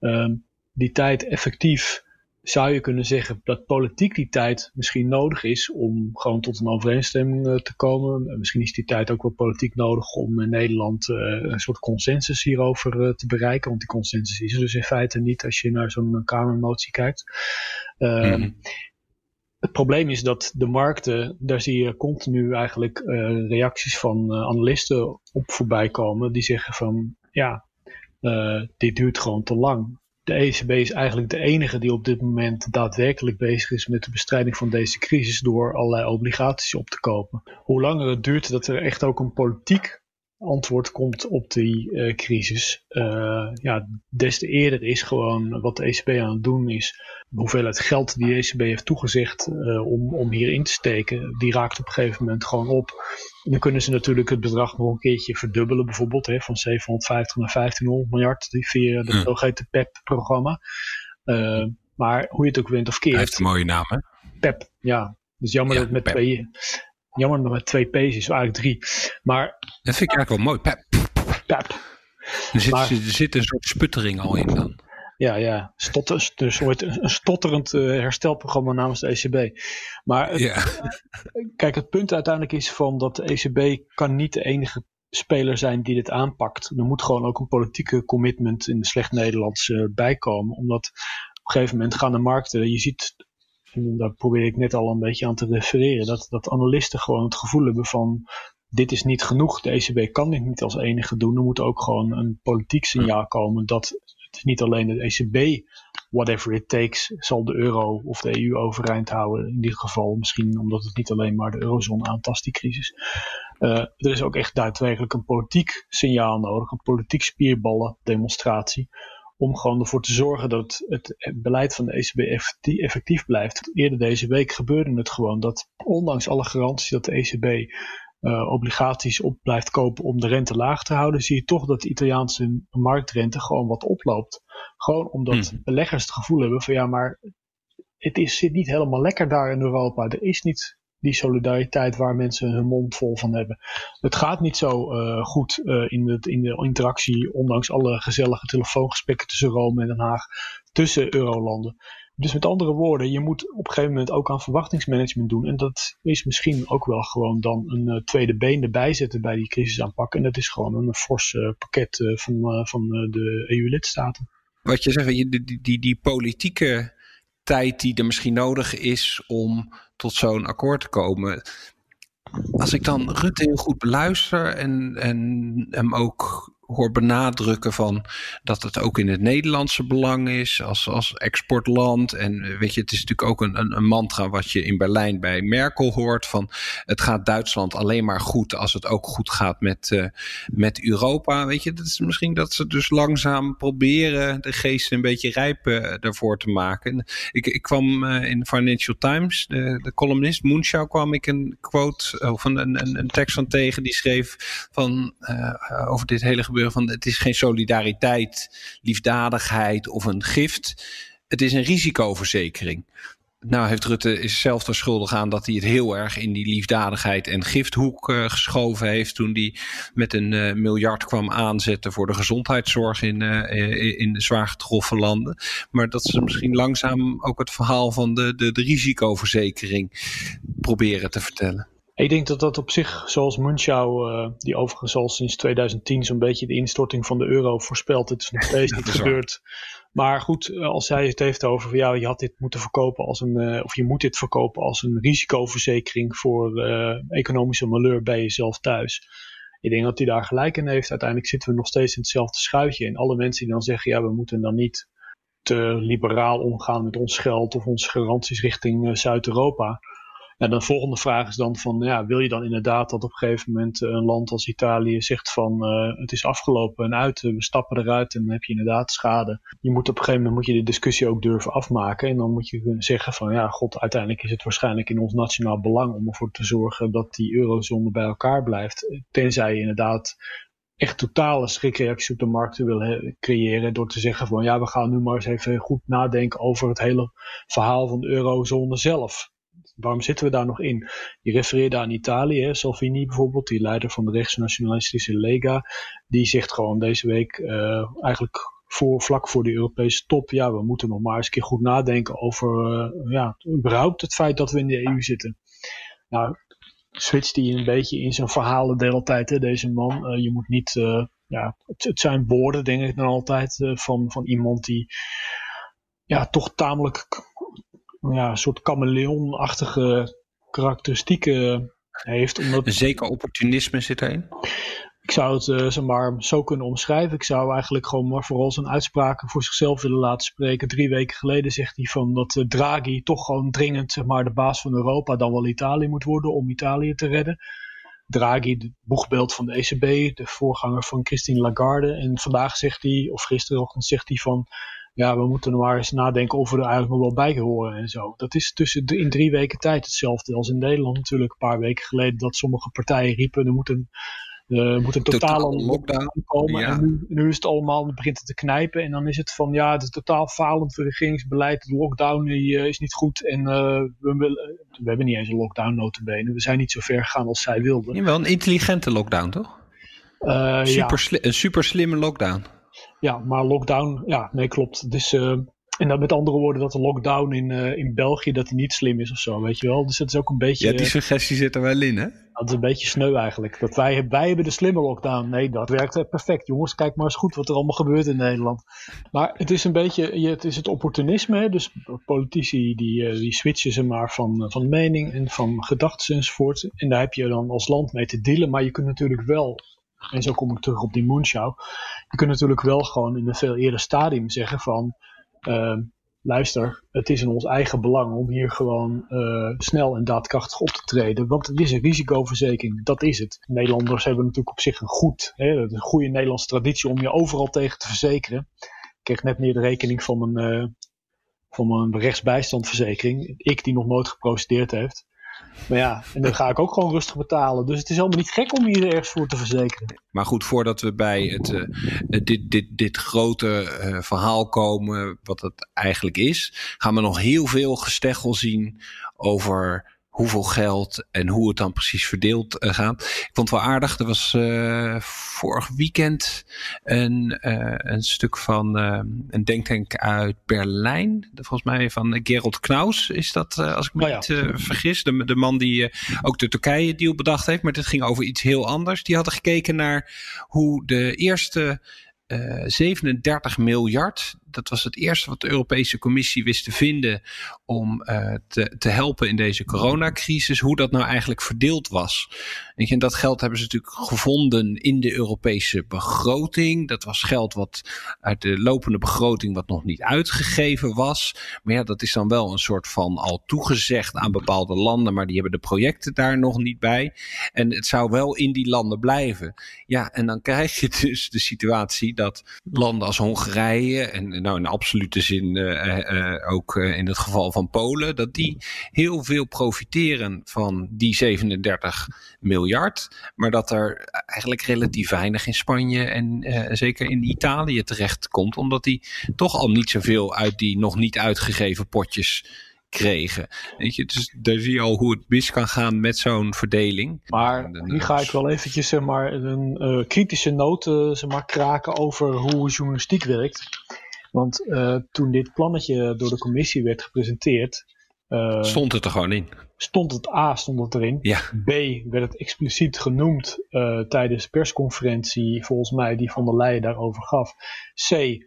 D: um, die tijd effectief zou je kunnen zeggen dat politiek die tijd misschien nodig is om gewoon tot een overeenstemming eh, te komen. Misschien is die tijd ook wel politiek nodig om in Nederland uh, een soort consensus hierover uh, te bereiken. Want die consensus is er dus in feite niet als je naar zo'n Kamermotie kijkt. Mm. Het probleem is dat de markten, daar zie je continu eigenlijk reacties van analisten op voorbij komen. Die zeggen van ja, dit duurt gewoon te lang de ECB is eigenlijk de enige die op dit moment daadwerkelijk bezig is met de bestrijding van deze crisis door allerlei obligaties op te kopen. Hoe langer het duurt dat er echt ook een politiek antwoord komt op die uh, crisis, uh, ja, des te eerder is gewoon wat de ECB aan het doen is. De hoeveelheid geld die de ECB heeft toegezegd uh, om, om hierin te steken, die raakt op een gegeven moment gewoon op. En dan kunnen ze natuurlijk het bedrag nog een keertje verdubbelen, bijvoorbeeld hè, van 750 naar 1500 miljard via het zogeheten PEP-programma. maar hoe je het ook wint of keert. Hij
B: heeft een mooie naam, hè?
D: PEP, ja. Dus jammer dat het met twee Jammer dat met twee P's is, eigenlijk drie. Maar,
B: dat vind ik eigenlijk wel mooi. Pep.
D: Pep.
B: Er zit, er zit een soort sputtering al in dan.
D: Ja, ja. Stotter, dus wordt een stotterend uh, herstelprogramma namens de ECB. Maar het, ja. kijk, het punt uiteindelijk is van dat de ECB kan niet de enige speler zijn die dit aanpakt. Er moet gewoon ook een politieke commitment in de slecht Nederlands uh, bijkomen. Omdat op een gegeven moment gaan de markten, je ziet en daar probeer ik net al een beetje aan te refereren, dat, dat analisten gewoon het gevoel hebben van dit is niet genoeg. De ECB kan dit niet als enige doen. Er moet ook gewoon een politiek signaal komen dat het niet alleen de ECB, whatever it takes, zal de euro of de EU overeind houden. In dit geval misschien omdat het niet alleen maar de eurozone aantast, die crisis. Uh, er is ook echt daadwerkelijk een politiek signaal nodig, een politiek spierballen demonstratie om gewoon ervoor te zorgen dat het beleid van de ECB effectief blijft. Eerder deze week gebeurde het gewoon dat ondanks alle garanties dat de ECB uh, obligaties op blijft kopen om de rente laag te houden, zie je toch dat de Italiaanse marktrente gewoon wat oploopt. Gewoon omdat hmm. beleggers het gevoel hebben van ja, maar het is, zit niet helemaal lekker daar in Europa. Er is niet die solidariteit waar mensen hun mond vol van hebben. Het gaat niet zo uh, goed uh, in, in de interactie, ondanks alle gezellige telefoongesprekken tussen Rome en Den Haag, tussen eurolanden. Dus met andere woorden, je moet op een gegeven moment ook aan verwachtingsmanagement doen. En dat is misschien ook wel gewoon dan een uh, tweede been erbij zetten bij die crisisaanpak. En dat is gewoon een fors pakket van, van de EU-lidstaten.
B: wat je zegt, die, die, die, die politieke tijd die er misschien nodig is om tot zo'n akkoord te komen. Als ik dan Rutte heel goed beluister en, en hem ook hoor benadrukken van dat het ook in het Nederlandse belang is als, als exportland. En eh, weet je, het is natuurlijk ook een, een, een mantra wat je in Berlijn bij Merkel hoort van het gaat Duitsland alleen maar goed als het ook goed gaat met, uh, met Europa. Weet je, dat is misschien dat ze dus langzaam proberen de geest een beetje rijp uh, daarvoor te maken. Ik, ik kwam uh, in Financial Times, de, de columnist Moonshau kwam ik een quote of een, een, een tekst van tegen die schreef van over dit hele van het is geen solidariteit, liefdadigheid of een gift. Het is een risicoverzekering. Nou heeft Rutte is zelf er schuldig aan dat hij het heel erg in die liefdadigheid en gifthoek uh, geschoven heeft. Toen hij met een uh, miljard kwam aanzetten voor de gezondheidszorg in, uh, in de zwaar getroffen landen. Maar dat ze misschien langzaam ook het verhaal van de, de, de risicoverzekering proberen te vertellen.
D: Ik denk dat dat op zich, zoals Munchau, uh, die overigens al sinds 2010 zo'n beetje de instorting van de euro voorspelt, het is nog steeds niet gebeurd. Maar goed, als hij het heeft over, ja, je had dit moeten verkopen als een, uh, of je moet dit verkopen als een risicoverzekering voor uh, economische malheur bij jezelf thuis. Ik denk dat hij daar gelijk in heeft. Uiteindelijk zitten we nog steeds in hetzelfde schuitje. En alle mensen die dan zeggen, ja, we moeten dan niet te liberaal omgaan met ons geld of onze garanties richting Zuid-Europa. En de volgende vraag is dan van, ja, wil je dan inderdaad dat op een gegeven moment een land als Italië zegt van, uh, het is afgelopen en uit, we stappen eruit en dan heb je inderdaad schade. Je moet op een gegeven moment moet je de discussie ook durven afmaken en dan moet je kunnen zeggen van, ja, god, uiteindelijk is het waarschijnlijk in ons nationaal belang om ervoor te zorgen dat die eurozone bij elkaar blijft. Tenzij je inderdaad echt totale schrikreacties op de markten wil creëren door te zeggen van, ja, we gaan nu maar eens even goed nadenken over het hele verhaal van de eurozone zelf waarom zitten we daar nog in? Je refereerde aan Italië? Salvini bijvoorbeeld, die leider van de rechtsnationalistische Lega. Die zegt gewoon deze week uh, eigenlijk voor, vlak voor de Europese top, ja, we moeten nog maar eens een keer goed nadenken over, uh, ja, überhaupt het feit dat we in de EU zitten. Nou, switcht hij een beetje in zijn verhalen de hele tijd, hè, deze man. Uh, je moet niet, ja, het, het, zijn woorden, denk ik dan altijd, van, van iemand die, ja, toch tamelijk ja, een soort chameleonachtige karakteristieken heeft. Omdat...
B: Een zeker opportunisme zit erin?
D: Ik zou het uh, zeg maar, zo kunnen omschrijven. Ik zou eigenlijk gewoon maar vooral zijn uitspraken voor zichzelf willen laten spreken. Drie weken geleden zegt hij van dat uh, Draghi toch gewoon dringend zeg maar, de baas van Europa, dan wel Italië moet worden om Italië te redden. Draghi, het boegbeeld van de ECB, de voorganger van Christine Lagarde. En vandaag zegt hij, of gisterochtend zegt hij van ja, we moeten maar eens nadenken of we er eigenlijk nog wel bij horen en zo. Dat is tussen in drie weken tijd hetzelfde als in Nederland natuurlijk een paar weken geleden dat sommige partijen riepen er moet een, moet een totale
B: Totaal lockdown
D: komen.
B: Ja.
D: En nu, nu is het allemaal, het begint het te knijpen en dan is het van ja, het is totaal falend regeringsbeleid. De lockdown die, uh, is niet goed en uh, we, willen, we hebben niet eens een lockdown notabene. We zijn niet zo ver gegaan als zij wilden.
B: Jawel, een intelligente lockdown toch?
D: Uh,
B: super
D: ja.
B: sli een super slimme lockdown.
D: Ja, maar lockdown, ja, nee, klopt. Dus, uh, en dan met andere woorden, dat de lockdown in, uh, in België, dat die niet slim is of zo, weet je wel. Dus dat is ook een beetje...
B: Ja, die suggestie zit er wel in, hè?
D: Dat is een beetje sneu eigenlijk. Dat wij, wij hebben de slimme lockdown. Nee, dat werkt perfect. Jongens, kijk maar eens goed wat er allemaal gebeurt in Nederland. Maar het is een beetje, het is het opportunisme. Hè? Dus politici die, die switchen ze maar van, van mening en van gedachten enzovoort. En daar heb je dan als land mee te dealen. Maar je kunt natuurlijk wel en zo kom ik terug op die moonshow. Je kunt natuurlijk wel gewoon in een veel eerder stadium zeggen van... Uh, luister, het is in ons eigen belang om hier gewoon uh, snel en daadkrachtig op te treden. Want het is een risicoverzekering, dat is het. Nederlanders hebben natuurlijk op zich een goed, hè, een goede Nederlandse traditie om je overal tegen te verzekeren. Ik kreeg net meer de rekening van een, uh, van een rechtsbijstandverzekering. Ik die nog nooit geprocedeerd heeft. Maar ja, en dan ga ik ook gewoon rustig betalen. Dus het is helemaal niet gek om hier ergens voor te verzekeren.
B: Maar goed, voordat we bij het, uh, dit, dit, dit grote uh, verhaal komen, wat het eigenlijk is, gaan we nog heel veel gesteggel zien over hoeveel geld en hoe het dan precies verdeeld uh, gaat. Ik vond het wel aardig. Er was uh, vorig weekend een, uh, een stuk van een denktank uit Berlijn. Volgens mij van Gerald Knaus is dat, als ik me
D: oh ja.
B: niet vergis. De, de man die ook de Turkije-deal bedacht heeft. Maar dit ging over iets heel anders. Die hadden gekeken naar hoe de eerste uh, 37 miljard dat was het eerste wat de Europese Commissie wist te vinden om uh, te, te helpen in deze coronacrisis, hoe dat nou eigenlijk verdeeld was. En dat geld hebben ze natuurlijk gevonden in de Europese begroting. Dat was geld wat uit de lopende begroting wat nog niet uitgegeven was. Maar ja, dat is dan wel een soort van al toegezegd aan bepaalde landen, maar die hebben de projecten daar nog niet bij. En het zou wel in die landen blijven. Ja, en dan krijg je dus de situatie dat landen als Hongarije en nou in absolute zin uh, uh, ook in het geval van Polen, dat die heel veel profiteren van die 37 miljard, maar dat er eigenlijk relatief weinig in Spanje en zeker in Italië terecht komt, omdat die toch al niet zoveel uit die nog niet uitgegeven potjes kregen. Weet je, dus daar zie je al hoe het mis kan gaan met zo'n verdeling.
D: Maar nu ga ik wel eventjes zeg maar, een uh, kritische noot uh, zeg maar, kraken over hoe journalistiek werkt. Want uh, toen dit plannetje door de commissie werd gepresenteerd.
B: stond het er gewoon in?
D: Stond het A, stond het erin.
B: Ja.
D: B, werd het expliciet genoemd tijdens de persconferentie, volgens mij, die Van der Leyen daarover gaf. C,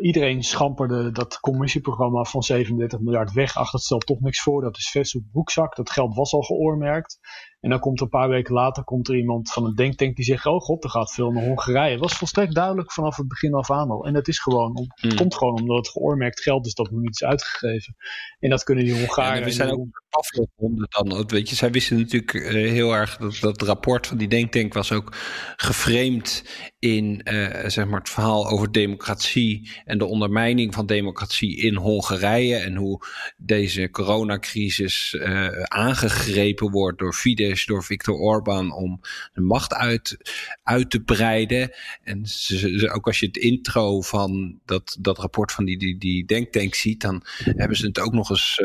D: iedereen schamperde dat commissieprogramma van 37 miljard weg. Ach, dat stelt toch niks voor. Dat is vers op broekzak. Dat geld was al geoormerkt. En dan komt er een paar weken later komt er iemand van een denktank die zegt: Oh god, er gaat veel naar Hongarije. Het was volstrekt duidelijk vanaf het begin af aan al. En dat is gewoon, hmm. komt gewoon omdat het geoormerkt geld is dat nog niet is uitgegeven. En dat kunnen die Hongaren. Ja,
B: we zijn ook afgevonden dan. Weet je, zij wisten natuurlijk uh, heel erg dat dat rapport van die denktank was ook geframed in uh, zeg maar het verhaal over democratie en de ondermijning van democratie in Hongarije. En hoe deze coronacrisis uh, aangegrepen wordt door Fidesz door Viktor Orbán om de macht uit, uit te breiden. En ze, ook als je het intro van dat, dat rapport van die, die, die denktank ziet, dan hebben ze het ook nog eens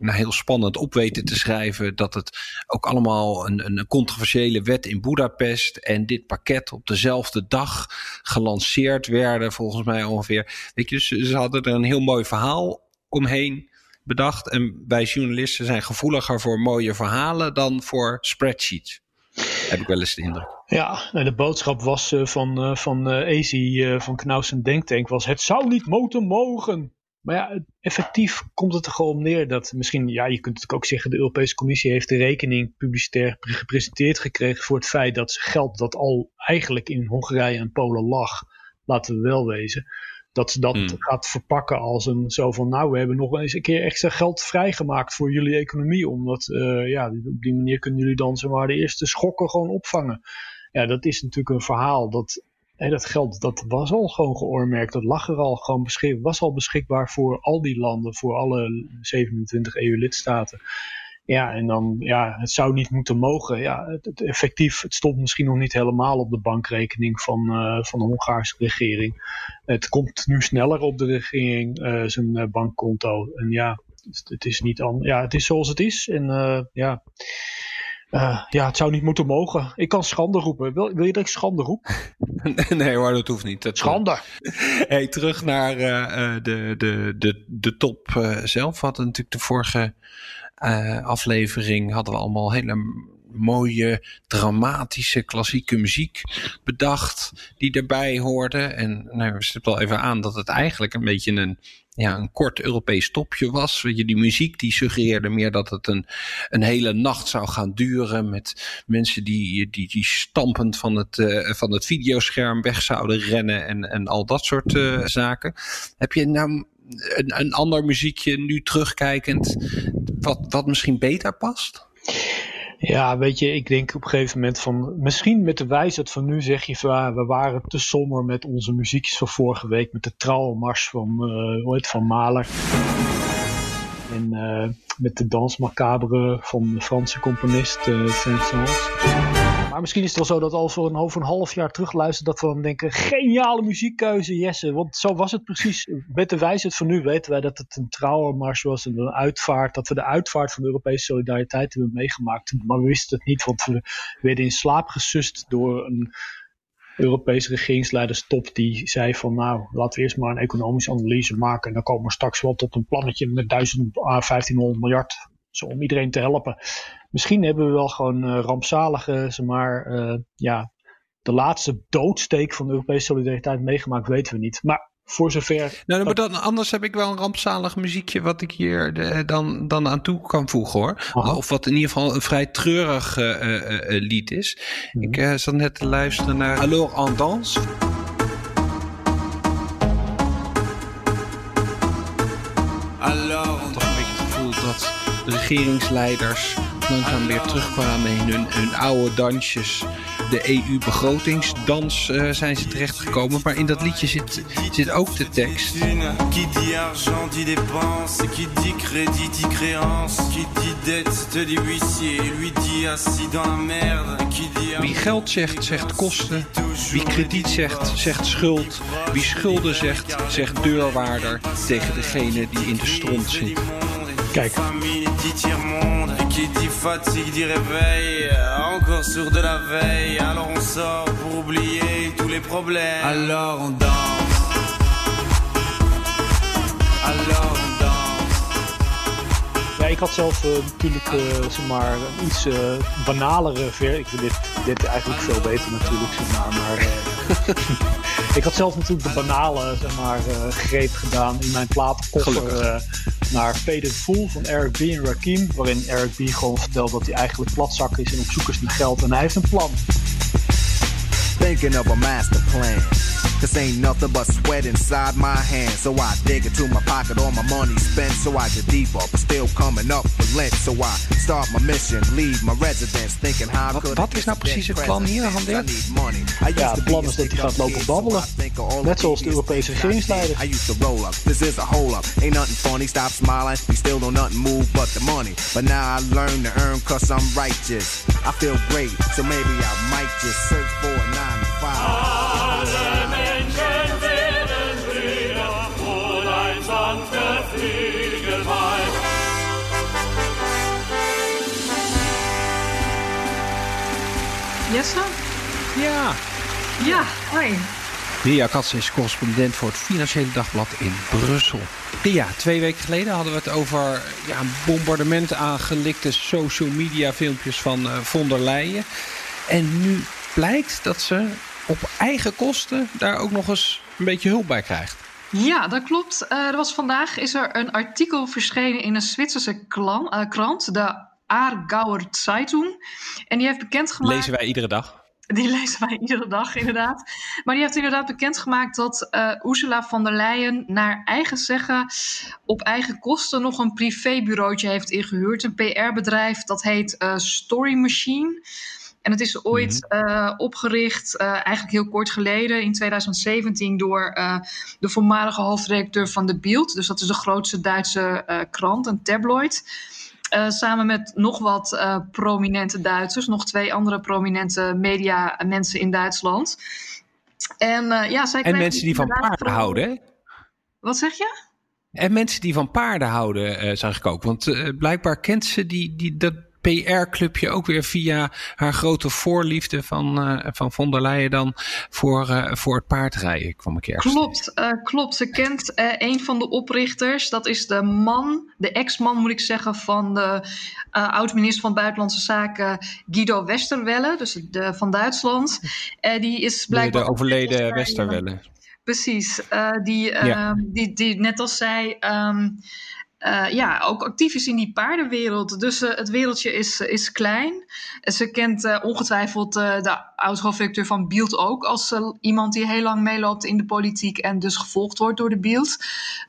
B: uh, heel spannend op weten te schrijven. Dat het ook allemaal een, een controversiële wet in Budapest en dit pakket op dezelfde dag gelanceerd werden, volgens mij ongeveer. Weet je, dus ze hadden er een heel mooi verhaal omheen bedacht. En wij journalisten zijn gevoeliger voor mooie verhalen dan voor spreadsheets. Heb ik wel eens de indruk.
D: Ja, en de boodschap was uh, van, uh, van uh, Easy van Knausen Denktank was het zou niet moeten mogen. Maar ja, effectief komt het er gewoon neer dat misschien, ja, je kunt natuurlijk ook zeggen, de Europese Commissie heeft de rekening publicitair gepresenteerd gekregen voor het feit dat geld dat al eigenlijk in Hongarije en Polen lag, laten we wel wezen, dat ze dat hmm. gaat verpakken als een zo van, nou, we hebben nog eens een keer extra geld vrijgemaakt voor jullie economie. Omdat, uh, ja, op die manier kunnen jullie dan zomaar de eerste schokken gewoon opvangen. Ja, dat is natuurlijk een verhaal dat, hè, dat geld, dat was al gewoon geoormerkt. Dat lag er al gewoon beschikbaar, was al beschikbaar voor al die landen, voor alle 27 EU-lidstaten. Ja, en dan, ja, het zou niet moeten mogen. Ja, het, effectief, het stond misschien nog niet helemaal op de bankrekening van, uh, van de Hongaarse regering. Het komt nu sneller op de regering, uh, zijn uh, bankkonto. En ja, het, is niet an ja, het is zoals het is. En ja. ja, het zou niet moeten mogen. Ik kan schande roepen. Wil, wil je dat ik schande roep?
B: nee hoor, dat hoeft niet. Dat
D: schande!
B: hey, terug naar de, de, de, de top zelf. We hadden natuurlijk de vorige uh, aflevering hadden we allemaal hele mooie, dramatische, klassieke muziek bedacht die erbij hoorde. En nou, we stippen al even aan dat het eigenlijk een beetje een, ja, een kort Europees topje was. Weet je, die muziek die suggereerde meer dat het een, een hele nacht zou gaan duren met mensen die, die, die stampend van het, uh, van het videoscherm weg zouden rennen en, en al dat soort uh, zaken. Heb je nou een, een ander muziekje nu terugkijkend, wat, wat misschien beter past?
D: Ja, weet je, ik denk op een gegeven moment van, misschien met de wijsheid van nu zeg je van, we waren te somber met onze muziekjes van vorige week, met de trouwmars van, uh, van Mahler. En uh, met de dans macabre van de Franse componist uh, Saint-Saëns. Maar misschien is het wel zo dat als we een, over een half jaar terugluisteren, dat we dan denken: geniale muziekkeuze, Jesse. Want zo was het precies. Met de wijsheid van nu weten wij dat het een trouwenmars was en een uitvaart. Dat we de uitvaart van de Europese solidariteit hebben meegemaakt. Maar we wisten het niet, want we werden in slaap gesust door een Europese regeringsleiderstop die zei van nou, laten we eerst maar een economische analyse maken en dan komen we straks wel tot een plannetje met 1000 à 1500 miljard zo om iedereen te helpen. Misschien hebben we wel gewoon uh, rampzalige, zeg maar, uh, ja, de laatste doodsteek van de Europese solidariteit meegemaakt, weten we niet. Maar voor zover.
B: Nou, maar dan, anders heb ik wel een rampzalig muziekje wat ik hier de, dan, dan aan toe kan voegen hoor.
D: Aha.
B: Of wat in ieder geval een vrij treurig eh, eh, eh, lied is.
D: Mhm.
B: Ik eh, zat net te luisteren naar Alors en danse. Regeringsleiders langzaam weer terugkwamen in hun, hun oude dansjes. De EU-begrotingsdans eh, zijn ze terechtgekomen. Maar in dat liedje zit, zit ook de tekst.
G: Qui dit argent dit dépense. Qui dit crédit dit créance. Qui dit dette te dit huissier. Lui dit assis dans la merde.
B: Wie geld zegt, zegt kosten. Wie krediet zegt, zegt schuld. Wie schulden zegt, zegt deurwaarder. Tegen degene die in de stront zit.
D: Kijk.
G: Famine dit tiers-monde. Et qui dit fatigue dit réveil. Encore sur de la veille. Alors on sort pour oublier tous les problèmes. Alors on danse. Alors on danse.
D: Ja, ik had zelf eh, natuurlijk eh, zeg maar, een iets eh, banalere ver. Ik vind dit, dit eigenlijk veel beter natuurlijk. Zeg maar, maar eh, ik had zelf natuurlijk de banale zeg maar, eh, greep gedaan in mijn platenkoffer
B: Gelukkig.
D: eh, naar Faded Fool van Eric B. en Rakim. Waarin Eric B. gewoon vertelt dat hij eigenlijk platzak is en op zoek is naar geld. En hij heeft een plan.
H: thinking of a master plan. This ain't nothing but sweat inside my hands. So I dig into my pocket, all my money spent. So I get deeper, but still coming up for lint. So I start my mission, leave my residence, thinking how I
B: Wat-
H: could
B: wat is nou precies het plan hier, Han Dirk?
D: Ja, het plan is dat hij gaat lopen babbelen. Net zoals de Europese regeringsleider.
H: I used to roll up. This is a hole up. Ain't nothing funny. Stop smiling. We still don't nothing move but the money. But now I learn to earn cause I'm righteous. I feel great. So maybe I might just search for
I: Jesse?
B: Ja.
I: Ja, hoi.
B: Ria Katz is correspondent voor het Financiële Dagblad in Brussel. Ria, twee weken geleden hadden we het over ja, een bombardement aan gelikte social media filmpjes van eh, von der Leyen. En nu blijkt dat ze op eigen kosten daar ook nog eens een beetje hulp bij krijgt.
I: Ja, dat klopt. Eh, er was vandaag is er een artikel verschenen in een Zwitserse klan- eh, krant, de Aargauer Zeitung. En die heeft bekendgemaakt...
B: Lezen wij iedere dag.
I: Die lezen wij iedere dag, inderdaad. Maar die heeft inderdaad bekendgemaakt dat eh, Ursula von der Leyen naar eigen zeggen op eigen kosten nog een privébureautje heeft ingehuurd. Een PR-bedrijf dat heet eh, Story Machine. En het is ooit eh, opgericht, eigenlijk heel kort geleden, in 2017, door de voormalige hoofdredacteur van de Bild. Dus dat is de grootste Duitse krant, een tabloid. Eh, samen met nog wat eh, prominente Duitsers, nog twee andere prominente media mensen in Duitsland. En, eh, ja, zij
B: En mensen die van paarden houden, hè?
I: Wat zeg je?
B: En mensen die van paarden houden, eh, zag ik ook. Want eh, blijkbaar kent ze die, die, dat PR-clubje ook weer via haar grote voorliefde van, eh, van von der Leyen dan voor, eh, voor het paardrijden, kwam ik ergens.
I: Klopt, eh, klopt. Ze kent een van de oprichters. Dat is de man, de ex-man moet ik zeggen, van de oud-minister van Buitenlandse Zaken Guido Westerwelle, dus de, van Duitsland. Die is blijkbaar.
B: de overleden Westerwelle.
I: Precies, die, eh,
B: Ja.
I: die, die net als zij ehm, eh, ja, ook actief is in die paardenwereld. Dus eh, het wereldje is, is klein. Ze kent eh, ongetwijfeld eh, de oud-hoofdredacteur van Bild ook als eh, iemand die heel lang meeloopt in de politiek en dus gevolgd wordt door de Bild.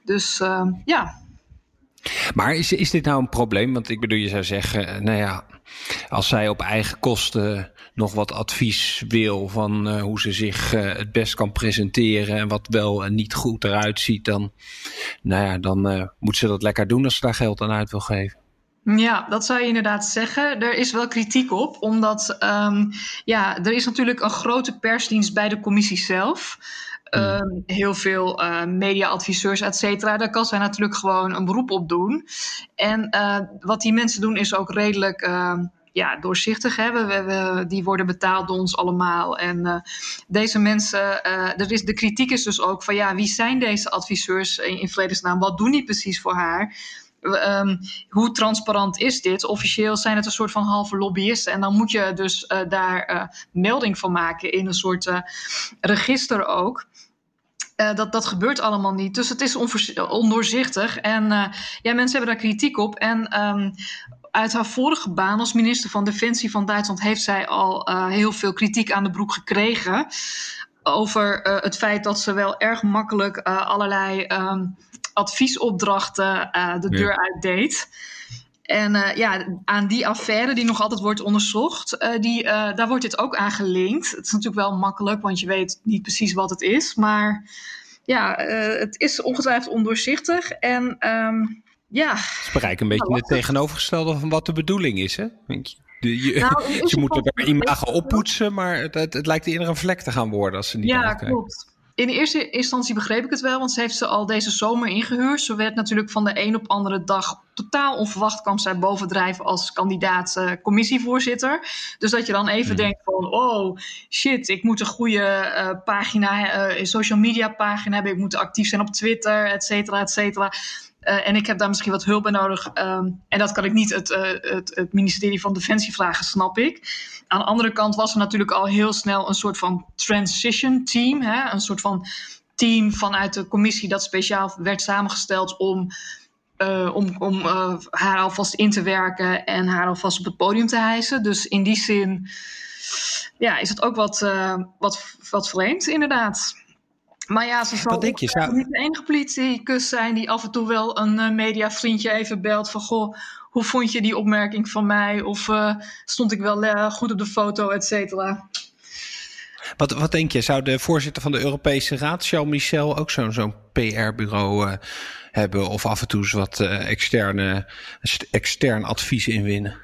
I: Dus eh, ja,
B: Maar is, is dit nou een probleem? Want ik bedoel, je zou zeggen, eh, nou ja, als zij op eigen kosten nog wat advies wil van eh, hoe ze zich eh, het best kan presenteren en wat wel en niet goed eruit ziet, dan, nou ja, dan eh, moet ze dat lekker doen als ze daar geld aan uit wil geven.
I: Ja, dat zou je inderdaad zeggen. Er is wel kritiek op, omdat ehm, ja, er is natuurlijk een grote persdienst bij de commissie zelf. Ehm, heel veel mediaadviseurs, et cetera. Daar kan zij natuurlijk gewoon een beroep op doen. En wat die mensen doen is ook redelijk ehm, ja, doorzichtig. Hè? We, we- die worden betaald door ons allemaal. En eh, deze mensen, eh, er is, de kritiek is dus ook van ja, wie zijn deze adviseurs in, in? Wat doen die precies voor haar? Ehm, hoe transparant is dit? Officieel zijn het een soort van halve lobbyisten. En dan moet je dus eh, daar melding van maken in een soort register ook. Uh, dat, dat gebeurt allemaal niet. Dus het is ondoorzichtig. En uh, ja, mensen hebben daar kritiek op. En um, uit haar vorige baan als minister van Defensie van Duitsland heeft zij al uh, heel veel kritiek aan de broek gekregen. Over het feit dat ze wel erg makkelijk allerlei um, adviesopdrachten de deur ja. uit deed. En uh, ja, aan die affaire die nog altijd wordt onderzocht, uh, die, uh, daar wordt dit ook aan gelinkt. Het is natuurlijk wel makkelijk, want je weet niet precies wat het is. Maar ja, het is ongetwijfeld ondoorzichtig. En um, ja.
B: Ze bereiken een beetje nou, het tegenovergestelde van wat de bedoeling is, hè? Je, je, nou, je moet er imago oppoetsen, maar het, het, het, lijkt eerder een vlek te gaan worden als ze niet
I: Ja, klopt. In de eerste instantie begreep ik het wel, want ze heeft ze al deze zomer ingehuurd. Ze werd natuurlijk van de een op andere dag totaal onverwacht kwam zij bovendrijven als kandidaat uh, commissievoorzitter. Dus dat je dan even mm. denkt van, oh shit, ik moet een goede uh, pagina, uh, social media pagina hebben. Ik moet actief zijn op Twitter, et cetera, et cetera. Uh, en ik heb daar misschien wat hulp bij nodig. Um, en dat kan ik niet het, uh, het, het, ministerie van Defensie vragen, snap ik. Aan de andere kant was er natuurlijk al heel snel een soort van transition team. Hè? Een soort van team vanuit de commissie dat speciaal werd samengesteld om, uh, om, om haar alvast in te werken en haar alvast op het podium te hijsen. Dus in die zin ja, is het ook wat, wat, wat vreemd, inderdaad. Maar ja, ze zal
B: denk je, zou...
I: niet de enige politicus zijn die af en toe wel een uh, mediavriendje even belt van goh, hoe vond je die opmerking van mij? Of uh, stond ik wel uh, goed op de foto, et cetera.
B: Wat, wat denk je, zou de voorzitter van de Europese Raad, Charles Michel, ook zo'n zo'n PR-bureau hebben of af en toe eens wat externe, extern advies inwinnen?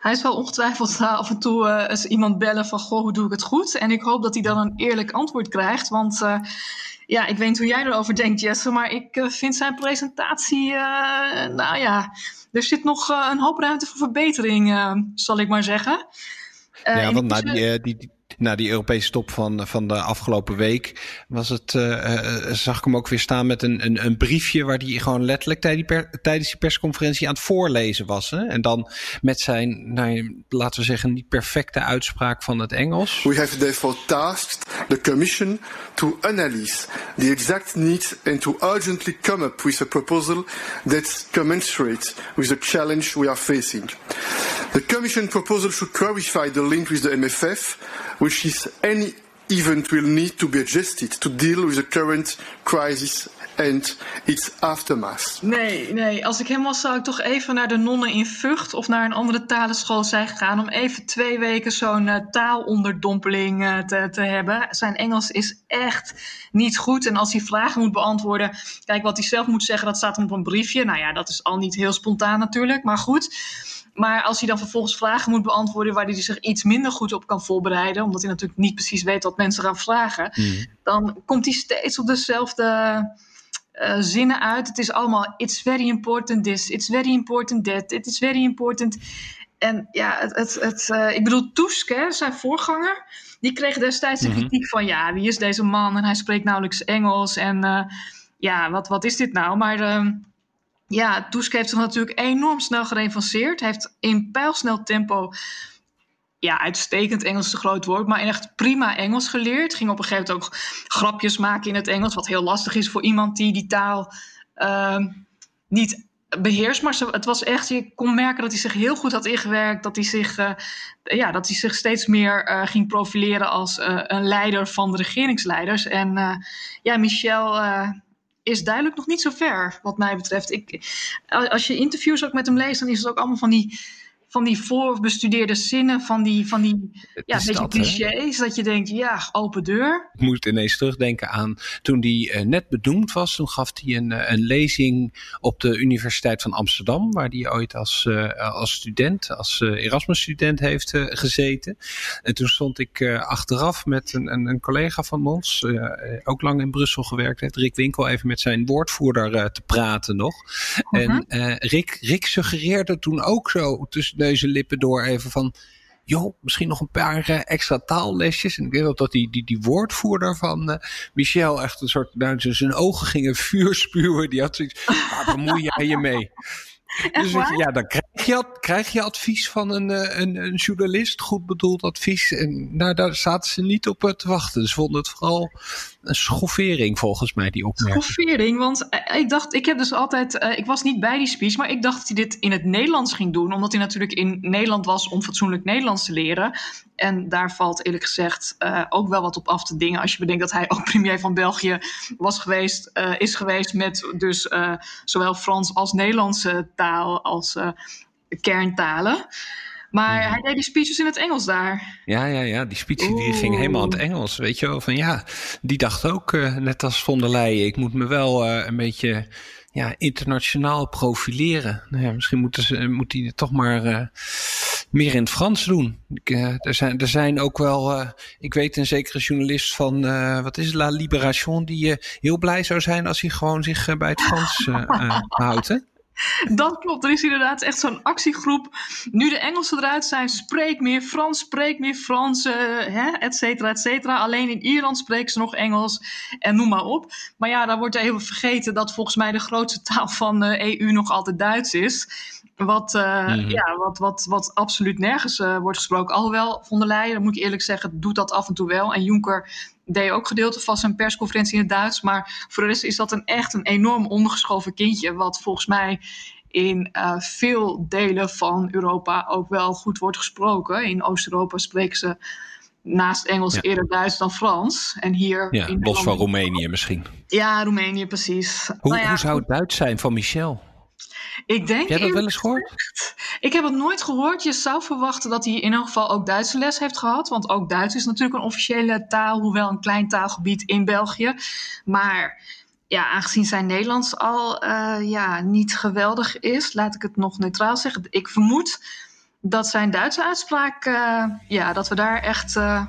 I: Hij is wel ongetwijfeld af en toe uh, eens iemand bellen van goh, hoe doe ik het goed? En ik hoop dat hij dan een eerlijk antwoord krijgt. Want uh, ja, ik weet niet hoe jij erover denkt, Jesse, maar ik uh, vind zijn presentatie, nou ja, er zit nog een hoop ruimte voor verbetering, zal ik maar zeggen.
B: ja, want na die, die, na die Europese top van, van de afgelopen week was het, uh, zag ik hem ook weer staan met een, een, een briefje waar hij gewoon letterlijk tijdens die, tijdens die persconferentie aan het voorlezen was. Hè? En dan met zijn, nou, laten we zeggen, niet perfecte uitspraak van het Engels.
J: We have therefore tasked the Commission to analyse the exact needs and to urgently come up with a proposal that's commensurate with the challenge we are facing. The Commission proposal should clarify the link with the MFF which is any event will need to be adjusted to deal with the current crisis and its aftermath.
I: Nee, nee. Als ik hem was, zou ik toch even naar de nonnen in Vught of naar een andere talenschool zijn gegaan om even twee weken zo'n uh, taalonderdompeling uh, te, te hebben. Zijn Engels is echt niet goed. En als hij vragen moet beantwoorden, kijk wat hij zelf moet zeggen, dat staat op een briefje. Nou ja, dat is al niet heel spontaan natuurlijk, maar goed. Maar als hij dan vervolgens vragen moet beantwoorden waar hij zich iets minder goed op kan voorbereiden, omdat hij natuurlijk niet precies weet wat mensen gaan vragen, mm. dan komt hij steeds op dezelfde uh, zinnen uit. Het is allemaal: it's very important this, it's very important that, it is very important. En ja, het, het, het, uh, ik bedoel, Tusk, hè, zijn voorganger, die kreeg destijds de mm -hmm. kritiek van: ja, wie is deze man? En hij spreekt nauwelijks Engels. En uh, ja, wat, wat is dit nou? Maar ehm, ja, Tusk heeft zich natuurlijk enorm snel gerevanceerd. Heeft in pijlsnel tempo, ja, uitstekend Engels te groot woord, maar echt prima Engels geleerd. Ging op een gegeven moment ook grapjes maken in het Engels, wat heel lastig is voor iemand die die taal uh, niet beheerst. Maar het was echt, je kon merken dat hij zich heel goed had ingewerkt, dat hij zich, uh, ja, dat hij zich steeds meer uh, ging profileren als uh, een leider van de regeringsleiders. En ja, Michel is duidelijk nog niet zo ver, wat mij betreft. Ik, als je interviews ook met hem leest, dan is het ook allemaal van die van die voorbestudeerde zinnen, van die, van die ja, beetje dat, clichés, hè? dat je denkt, ja, open deur.
B: Ik moet ineens terugdenken aan toen hij uh, net benoemd was. Toen gaf hij een, een lezing op de Universiteit van Amsterdam, waar hij ooit als, uh, als student, als uh, Erasmus-student heeft gezeten. En toen stond ik achteraf met een, een, een, collega van ons, ook lang in Brussel gewerkt heeft, Rick Winkel, even met zijn woordvoerder te praten nog. -huh. En Rick, Rick suggereerde toen ook zo tussen lippen door even van joh, misschien nog een paar uh, extra taallesjes. En ik weet wel dat die, die, die woordvoerder van uh, Michel echt een soort, nou, zijn ogen gingen vuur spuwen. Die had zoiets, waar bemoei jij je mee? Dus ja, dan krijg je, krijg je advies van een, een, een journalist, goed bedoeld advies. En nou, daar zaten ze niet op te wachten. Ze vonden het vooral een schoffering volgens mij, die opmerking.
I: Schoffering, want eh, ik dacht, ik heb dus altijd, uh, ik was niet bij die speech, maar ik dacht dat hij dit in het Nederlands ging doen, omdat hij natuurlijk in Nederland was om fatsoenlijk Nederlands te leren. En daar valt eerlijk gezegd ook wel wat op af te dingen. Als je bedenkt dat hij ook premier van België was geweest, is geweest met dus zowel Frans als Nederlandse taal als kerntalen. Maar
B: Mhm.
I: hij deed die speeches in het Engels daar.
B: Ja, ja, ja. Die speech die ging helemaal in het Engels. Weet je wel, van ja, die dacht ook, uh, net als von der Leyen, ik moet me wel uh, een beetje ja, internationaal profileren. Nou ja, misschien moeten ze, moet hij het toch maar uh, meer in het Frans doen. Ik, er, zijn, er zijn ook wel, ik weet een zekere journalist van, wat is het, La Libération, die heel blij zou zijn als hij gewoon zich bij het Frans houdt. Hè?
I: Dat klopt. Er is inderdaad echt zo'n actiegroep. Nu de Engelsen eruit zijn, spreek meer Frans, spreek meer Frans, uh, et cetera, et cetera. Alleen in Ierland spreken ze nog Engels en noem maar op. Maar ja, daar wordt even vergeten dat volgens mij de grootste taal van de EU nog altijd Duits is. Wat, uh, mm-hmm. ja, wat, wat, wat absoluut nergens uh, wordt gesproken. Alhoewel, von der Leyen, dat moet ik eerlijk zeggen, doet dat af en toe wel. En Juncker deed ook gedeelte van zijn persconferentie in het Duits. Maar voor de rest is dat een echt een enorm ondergeschoven kindje. Wat volgens mij in uh, veel delen van Europa ook wel goed wordt gesproken. In Oost-Europa spreken ze naast Engels ja. eerder Duits dan Frans. En hier
B: ja,
I: in
B: los van Roemenië misschien.
I: Ja, Roemenië precies.
B: Hoe,
I: nou ja,
B: hoe zou het Duits zijn van Michel?
I: Ik denk.
B: Heb jij dat wel eens gehoord?
I: Ik heb het nooit gehoord. Je zou verwachten dat hij in ieder geval ook Duitse les heeft gehad. Want ook Duits is natuurlijk een officiële taal, hoewel een klein taalgebied in België. Maar ja, aangezien zijn Nederlands al uh, ja, niet geweldig is, laat ik het nog neutraal zeggen. Ik vermoed dat zijn Duitse uitspraak, uh, ja, dat we daar echt uh,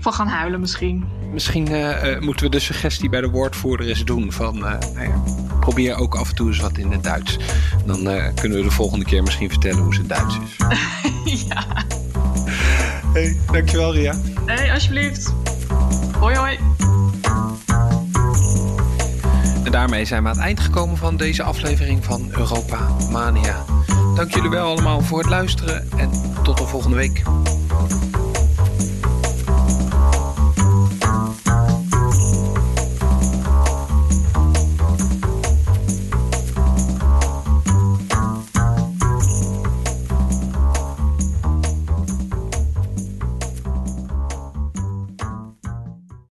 I: van gaan huilen misschien.
B: Misschien uh, moeten we de suggestie bij de woordvoerder eens doen van nou ja, probeer ook af en toe eens wat in het Duits. Dan kunnen we de volgende keer misschien vertellen hoe ze Duits is.
I: ja.
B: Hey, dankjewel Ria.
I: Hey, alsjeblieft. Hoi hoi.
B: En daarmee zijn we aan het eind gekomen van deze aflevering van Europa Mania. Dank jullie wel allemaal voor het luisteren en tot de volgende week.